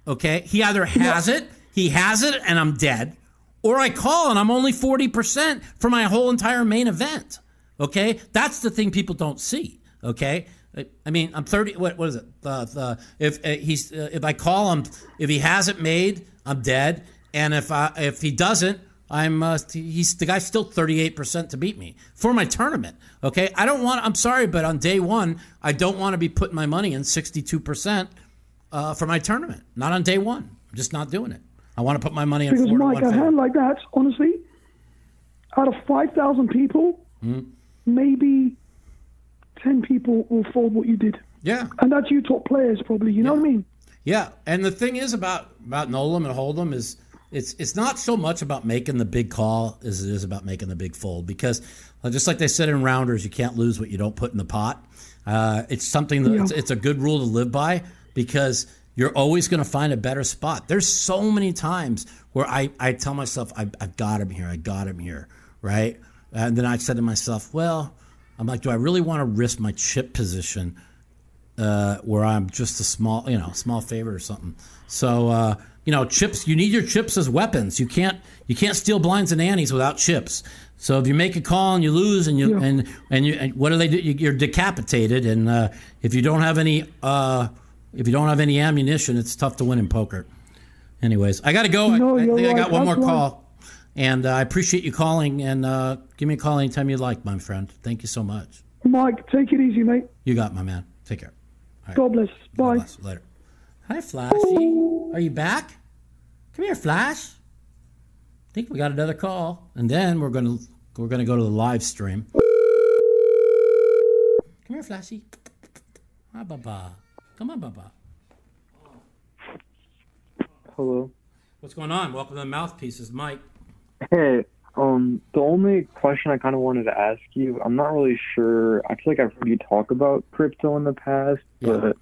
okay, he either has it, he has it, and I'm dead, or I call and I'm only 40% for my whole entire main event. Okay. That's the thing people don't see. Okay. I- I mean, I'm 30. What, what is it? Uh, the, if uh, he's uh, if I call him, if he hasn't made, I'm dead. And if I if he doesn't, I'm uh, he's the guy's still 38 percent to beat me for my tournament. Okay, I don't want. I'm sorry, but on day one, I don't want to be putting my money in 62 percent uh, for my tournament. Not on day one. I'm just not doing it. I want to put my money in Because Mike, a hand like that, honestly, out of five thousand people, Hmm? maybe ten people will fold what you did. Yeah. And that's you top players probably, you know what I mean? Yeah, and the thing is about about No Limit Hold'em is it's it's not so much about making the big call as it is about making the big fold because just like they said in rounders, you can't lose what you don't put in the pot. Uh, it's something that it's, it's a good rule to live by because you're always going to find a better spot. There's so many times where I, I tell myself I, I've got him here, I got him here, right? And then I said to myself, well, I'm like, do I really want to risk my chip position uh, where I'm just a small, you know, small favorite or something. So, uh, you know, chips. You need your chips as weapons. You can't you can't steal blinds and antes without chips. So if you make a call and you lose and you and and you and what do they do? You- You're decapitated. And uh, if you don't have any uh, if you don't have any ammunition, it's tough to win in poker. Anyways, I got to go. I- No, I, you're think I got right. one more That's right. call. And uh, I appreciate you calling. And uh, give me a call anytime you like, my friend. Thank you so much. Mike, take it easy, mate. You got it, my man. Take care. All right. God bless. Bye. bless. Later. Hi, Flashy. Are you back? Come here, Flash. I think we got another call, and then we're gonna we're gonna go to the live stream. Come here, Flashy. Hi, Baba. Come on, Baba. Hello. What's going on? Welcome to the mouthpieces, Mike. Hey, um, the only question I kind of wanted to ask you, I'm not really sure. I feel like I've heard you talk about crypto in the past, but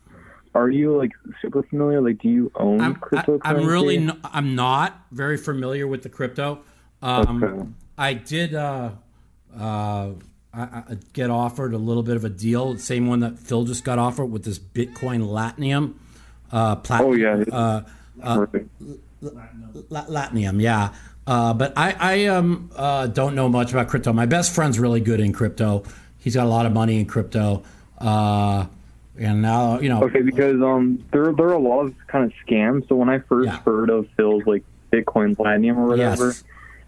are you like super familiar? Like, do you own cryptocurrency? I'm really n- I'm not very familiar with the crypto. Um, Okay. I did uh, uh, I, I get offered a little bit of a deal, the same one that Phil just got offered with this Bitcoin Latinum. Uh, plat- Oh, yeah. Uh, uh, La- Latinum, yeah. Uh, but I, I um, uh, don't know much about crypto. My best friend's really good in crypto. He's got a lot of money in crypto. Uh, and now, you know, Okay, because um, there there are a lot of kind of scams. So when I first heard of Phil's like Bitcoin Platinum or whatever, Yes.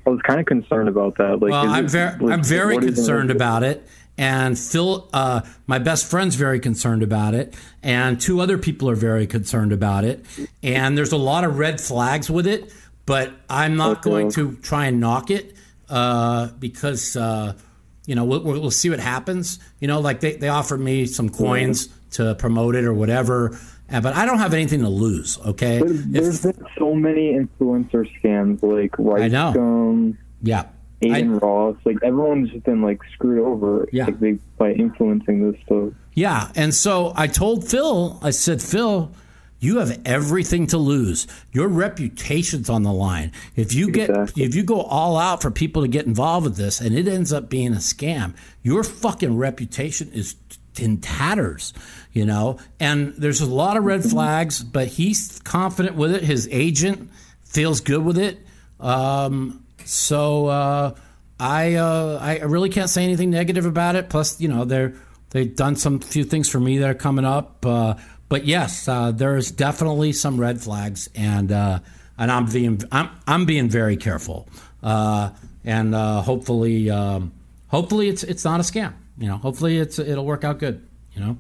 I was kind of concerned about that. Like, well, I'm it- very, like, I'm very what is it- concerned about it, and Phil, uh, my best friend's very concerned about it, and two other people are very concerned about it, and there's a lot of red flags with it, but I'm not Okay. going to try and knock it uh, because uh, you know we'll, we'll see what happens. You know, like they they offered me some coins to promote it or whatever, but I don't have anything to lose. Okay, There's been so many influencer scams like I know. Yeah. Adin Ross. Like everyone's just been like screwed over. Yeah. Like, they, by influencing this stuff. Yeah, and so I told Phil, I said, Phil, you have everything to lose. Your reputation's on the line. If you get if you go all out for people to get involved with this and it ends up being a scam, your fucking reputation is in tatters, you know? And there's a lot of red flags, but he's confident with it. His agent feels good with it. Um, so uh, I uh, I really can't say anything negative about it. Plus, you know, they're they've done some few things for me that are coming up. Uh, but yes, uh, there's definitely some red flags, and uh, and I'm being I'm I'm being very careful. Uh, and uh, hopefully, um, hopefully it's it's not a scam. You know, hopefully it's it'll work out good. You know.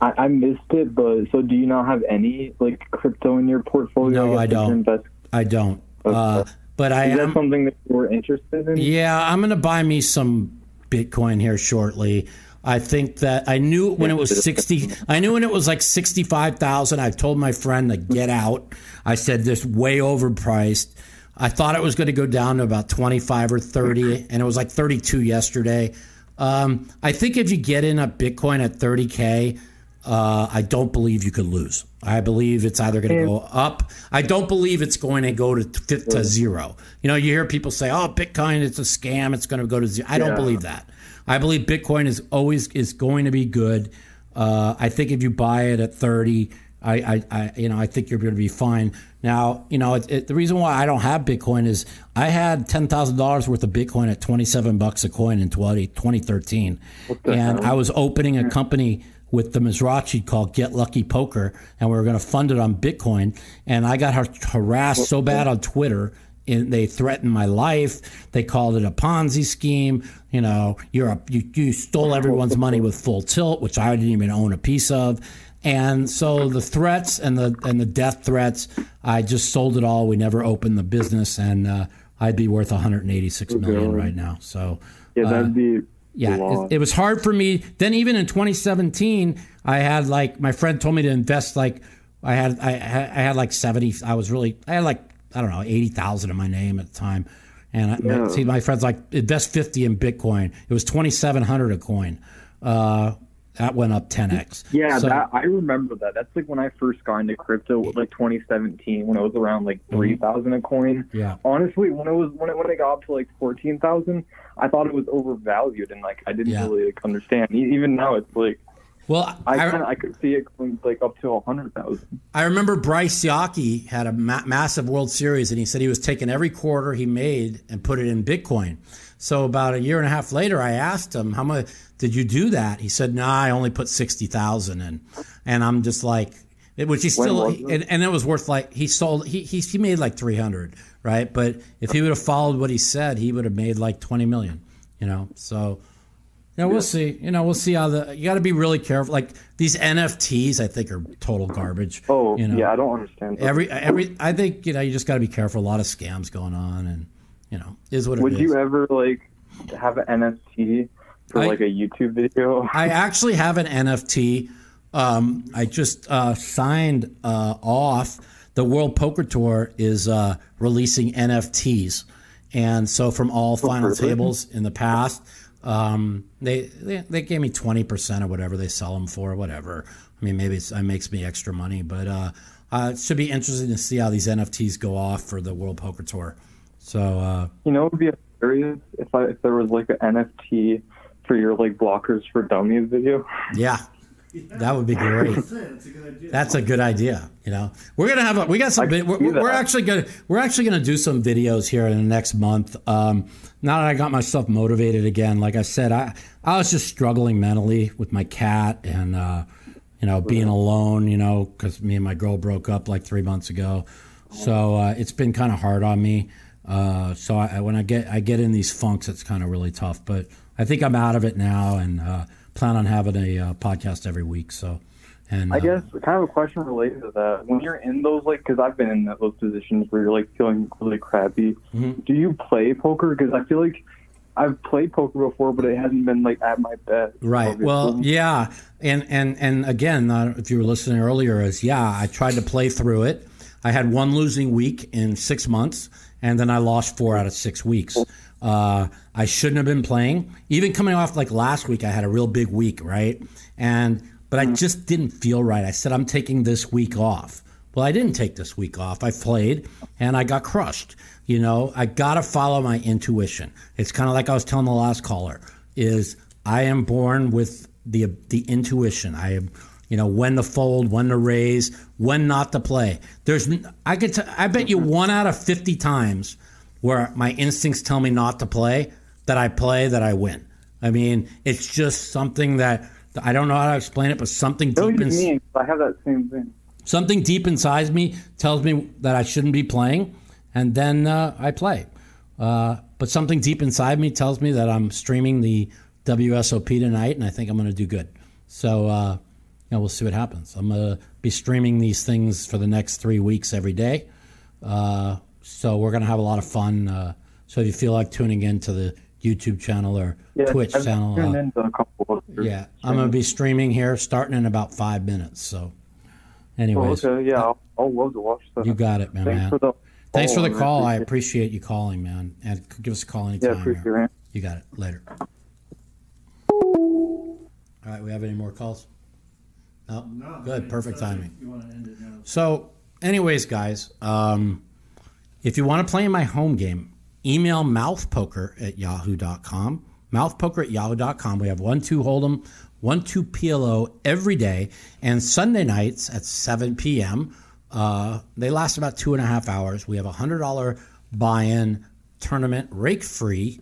I, I missed it, but so do you not have any like crypto in your portfolio? No, guess, I don't. I don't. Uh, but I Is that am. something that you were interested in? Yeah, I'm going to buy me some Bitcoin here shortly. I think that I knew when it was 60 I knew when it was like 65,000 I told my friend to get out. I said this way overpriced. I thought it was going to go down to about 25 or 30 and it was like 32 yesterday. Um, I think if you get in a Bitcoin at 30k, uh, I don't believe you could lose. I believe it's either going to go up. I don't believe it's going to go to to, to zero. You know, you hear people say, "Oh, Bitcoin, it's a scam. It's going to go to zero. I don't Yeah. believe that. I believe Bitcoin is always is going to be good. Uh, I think if you buy it at thirty, I, I, I you know, I think you're going to be fine. Now, you know, it, it, the reason why I don't have Bitcoin is I had ten thousand dollars worth of Bitcoin at twenty seven bucks a coin in 20, 2013, and hell? I was opening a company with the Mizrachi called Get Lucky Poker, and we were going to fund it on Bitcoin. And I got harassed so bad on Twitter. And they threatened my life. They called it a Ponzi scheme. You know, you're a, you, you stole everyone's money with full tilt, which I didn't even own a piece of. And so the threats and the and the death threats, I just sold it all. We never opened the business, and uh, I'd be worth 186 million right now. So Yeah, uh, that'd be yeah, it, it was hard for me. Then even in 2017, I had like my friend told me to invest like I had I, had- I had like 70. I was really I had like I don't know 80,000 in my name at the time, and I, Yeah. see my friends like invest 50 in Bitcoin. It was 2,700 a coin. Uh, that went up 10x. Yeah, So- that, I remember that. That's like when I first got into crypto, like 2017, when it was around like Mm-hmm. 3,000 a coin. Yeah. Honestly, when it was when it when it got up to like 14,000, I thought it was overvalued, and like I didn't Yeah. really like, understand. Even now, it's like Well, I I- kinda, I could see it going like up to a 100,000. I remember Bryce Yockey had a ma- massive World Series, and he said he was taking every quarter he made and put it in Bitcoin. So about a year and a half later, I asked him, "How much did you do that?" He said, "No, I only put sixty thousand in." And I'm just like, it- which he still, and, and it was worth like he sold he he, he made like three hundred, right? But if he would have followed what he said, he would have made like twenty million. You know, so. You know, we'll see. You know, we'll see how the. You got to be really careful. Like these NFTs, I think are total garbage. Oh, you know? yeah, I don't understand. Every every, I think you know you just got to be careful. A lot of scams going on, and you know, is what it Would is. you ever like have an NFT for I- like a YouTube video? I actually have an NFT. Um, I just uh, signed uh, off. The World Poker Tour is uh, releasing NFTs, and so from all final really? tables in the past, um, they, they they gave me twenty percent or whatever they sell them for, whatever. I mean, maybe it's, it makes me extra money, but uh, uh, it should be interesting to see how these NFTs go off for the World Poker Tour. So uh, You know, it would be hilarious if I if there was like an NFT for your like blockers for dummies video. Yeah, that would be great. That's a good idea. You know, we're gonna have a, we got some. We're, we're actually gonna we're actually gonna do some videos here in the next month. Um, now that I got myself motivated again, like I said, I I was just struggling mentally with my cat and uh, you know being alone. You know, because me and my girl broke up like three months ago, so uh, it's been kind of hard on me. Uh, so I, when I get I get in these funks, it's kind of really tough. But I think I'm out of it now, and uh, plan on having a uh, podcast every week. So, and I uh, guess kind of a question related to that. When you're in those like, because I've been in those positions where you're like feeling really crappy. Mm-hmm. Do you play poker? Because I feel like I've played poker before, but it hasn't been like at my best. Right. Well, yeah, and and and again, uh, if you were listening earlier, is yeah, I tried to play through it. I had one losing week in six months, and then I lost four out of six weeks. Uh, I shouldn't have been playing. Even coming off like last week, I had a real big week, right? And but I just didn't feel right. I said I'm taking this week off. Well, I didn't take this week off. I played and I got crushed. You know, I got to follow my intuition. It's kind of like I was telling the last caller is I am born with the the intuition. I am you know when to fold, when to raise, when not to play. There's I could t- I bet you one out of 50 times where my instincts tell me not to play that I play that I win. I mean, it's just something that I don't know how to explain it, but something What deep do you in, mean? I have that same thing. something deep inside me tells me that I shouldn't be playing, and then uh, I play. Uh, but something deep inside me tells me that I'm streaming the WSOP tonight, and I think I'm going to do good. So, uh, you know, we'll see what happens. I'm going to be streaming these things for the next three weeks every day. Uh, so we're going to have a lot of fun. Uh, so if you feel like tuning in to the YouTube channel or Yeah, Twitch I've channel, tuned uh, into a couple of your yeah, I'm going to be streaming here starting in about five minutes. So, anyways, Oh, okay, yeah, I'll, I'll love to watch that. you got it, man. Thanks man. for the Thanks for the call. I Appreciate it. appreciate you calling, man. And give us a call anytime. Yeah, appreciate here. it. You got it. Later. All right, we have any more calls? No. Good. Perfect timing. So, anyways, guys, um, if you want to play in my home game, email mouthpoker at yahoo.com. Mouthpoker at yahoo.com. We have one two hold'em, one two PLO every day, and Sunday nights at 7 p.m. Uh, they last about two and a half hours. We have a hundred dollar buy-in tournament, rake free,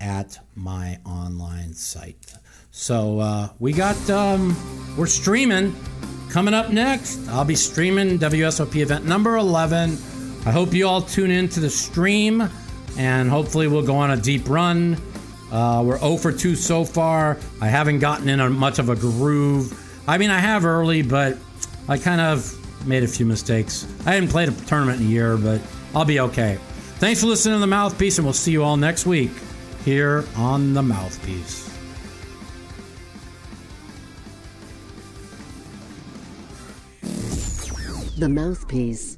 at my online site. So uh, we got um, we're streaming coming up next. I'll be streaming WSOP event number 11. I hope you all tune in to the stream, and hopefully we'll go on a deep run. Uh, we're 0 for 2 so far. I haven't gotten in a, much of a groove. I mean, I have early, but I kind of made a few mistakes. I haven't played a tournament in a year, but I'll be okay. Thanks for listening to the Mouthpiece, and we'll see you all next week here on the Mouthpiece. The Mouthpiece.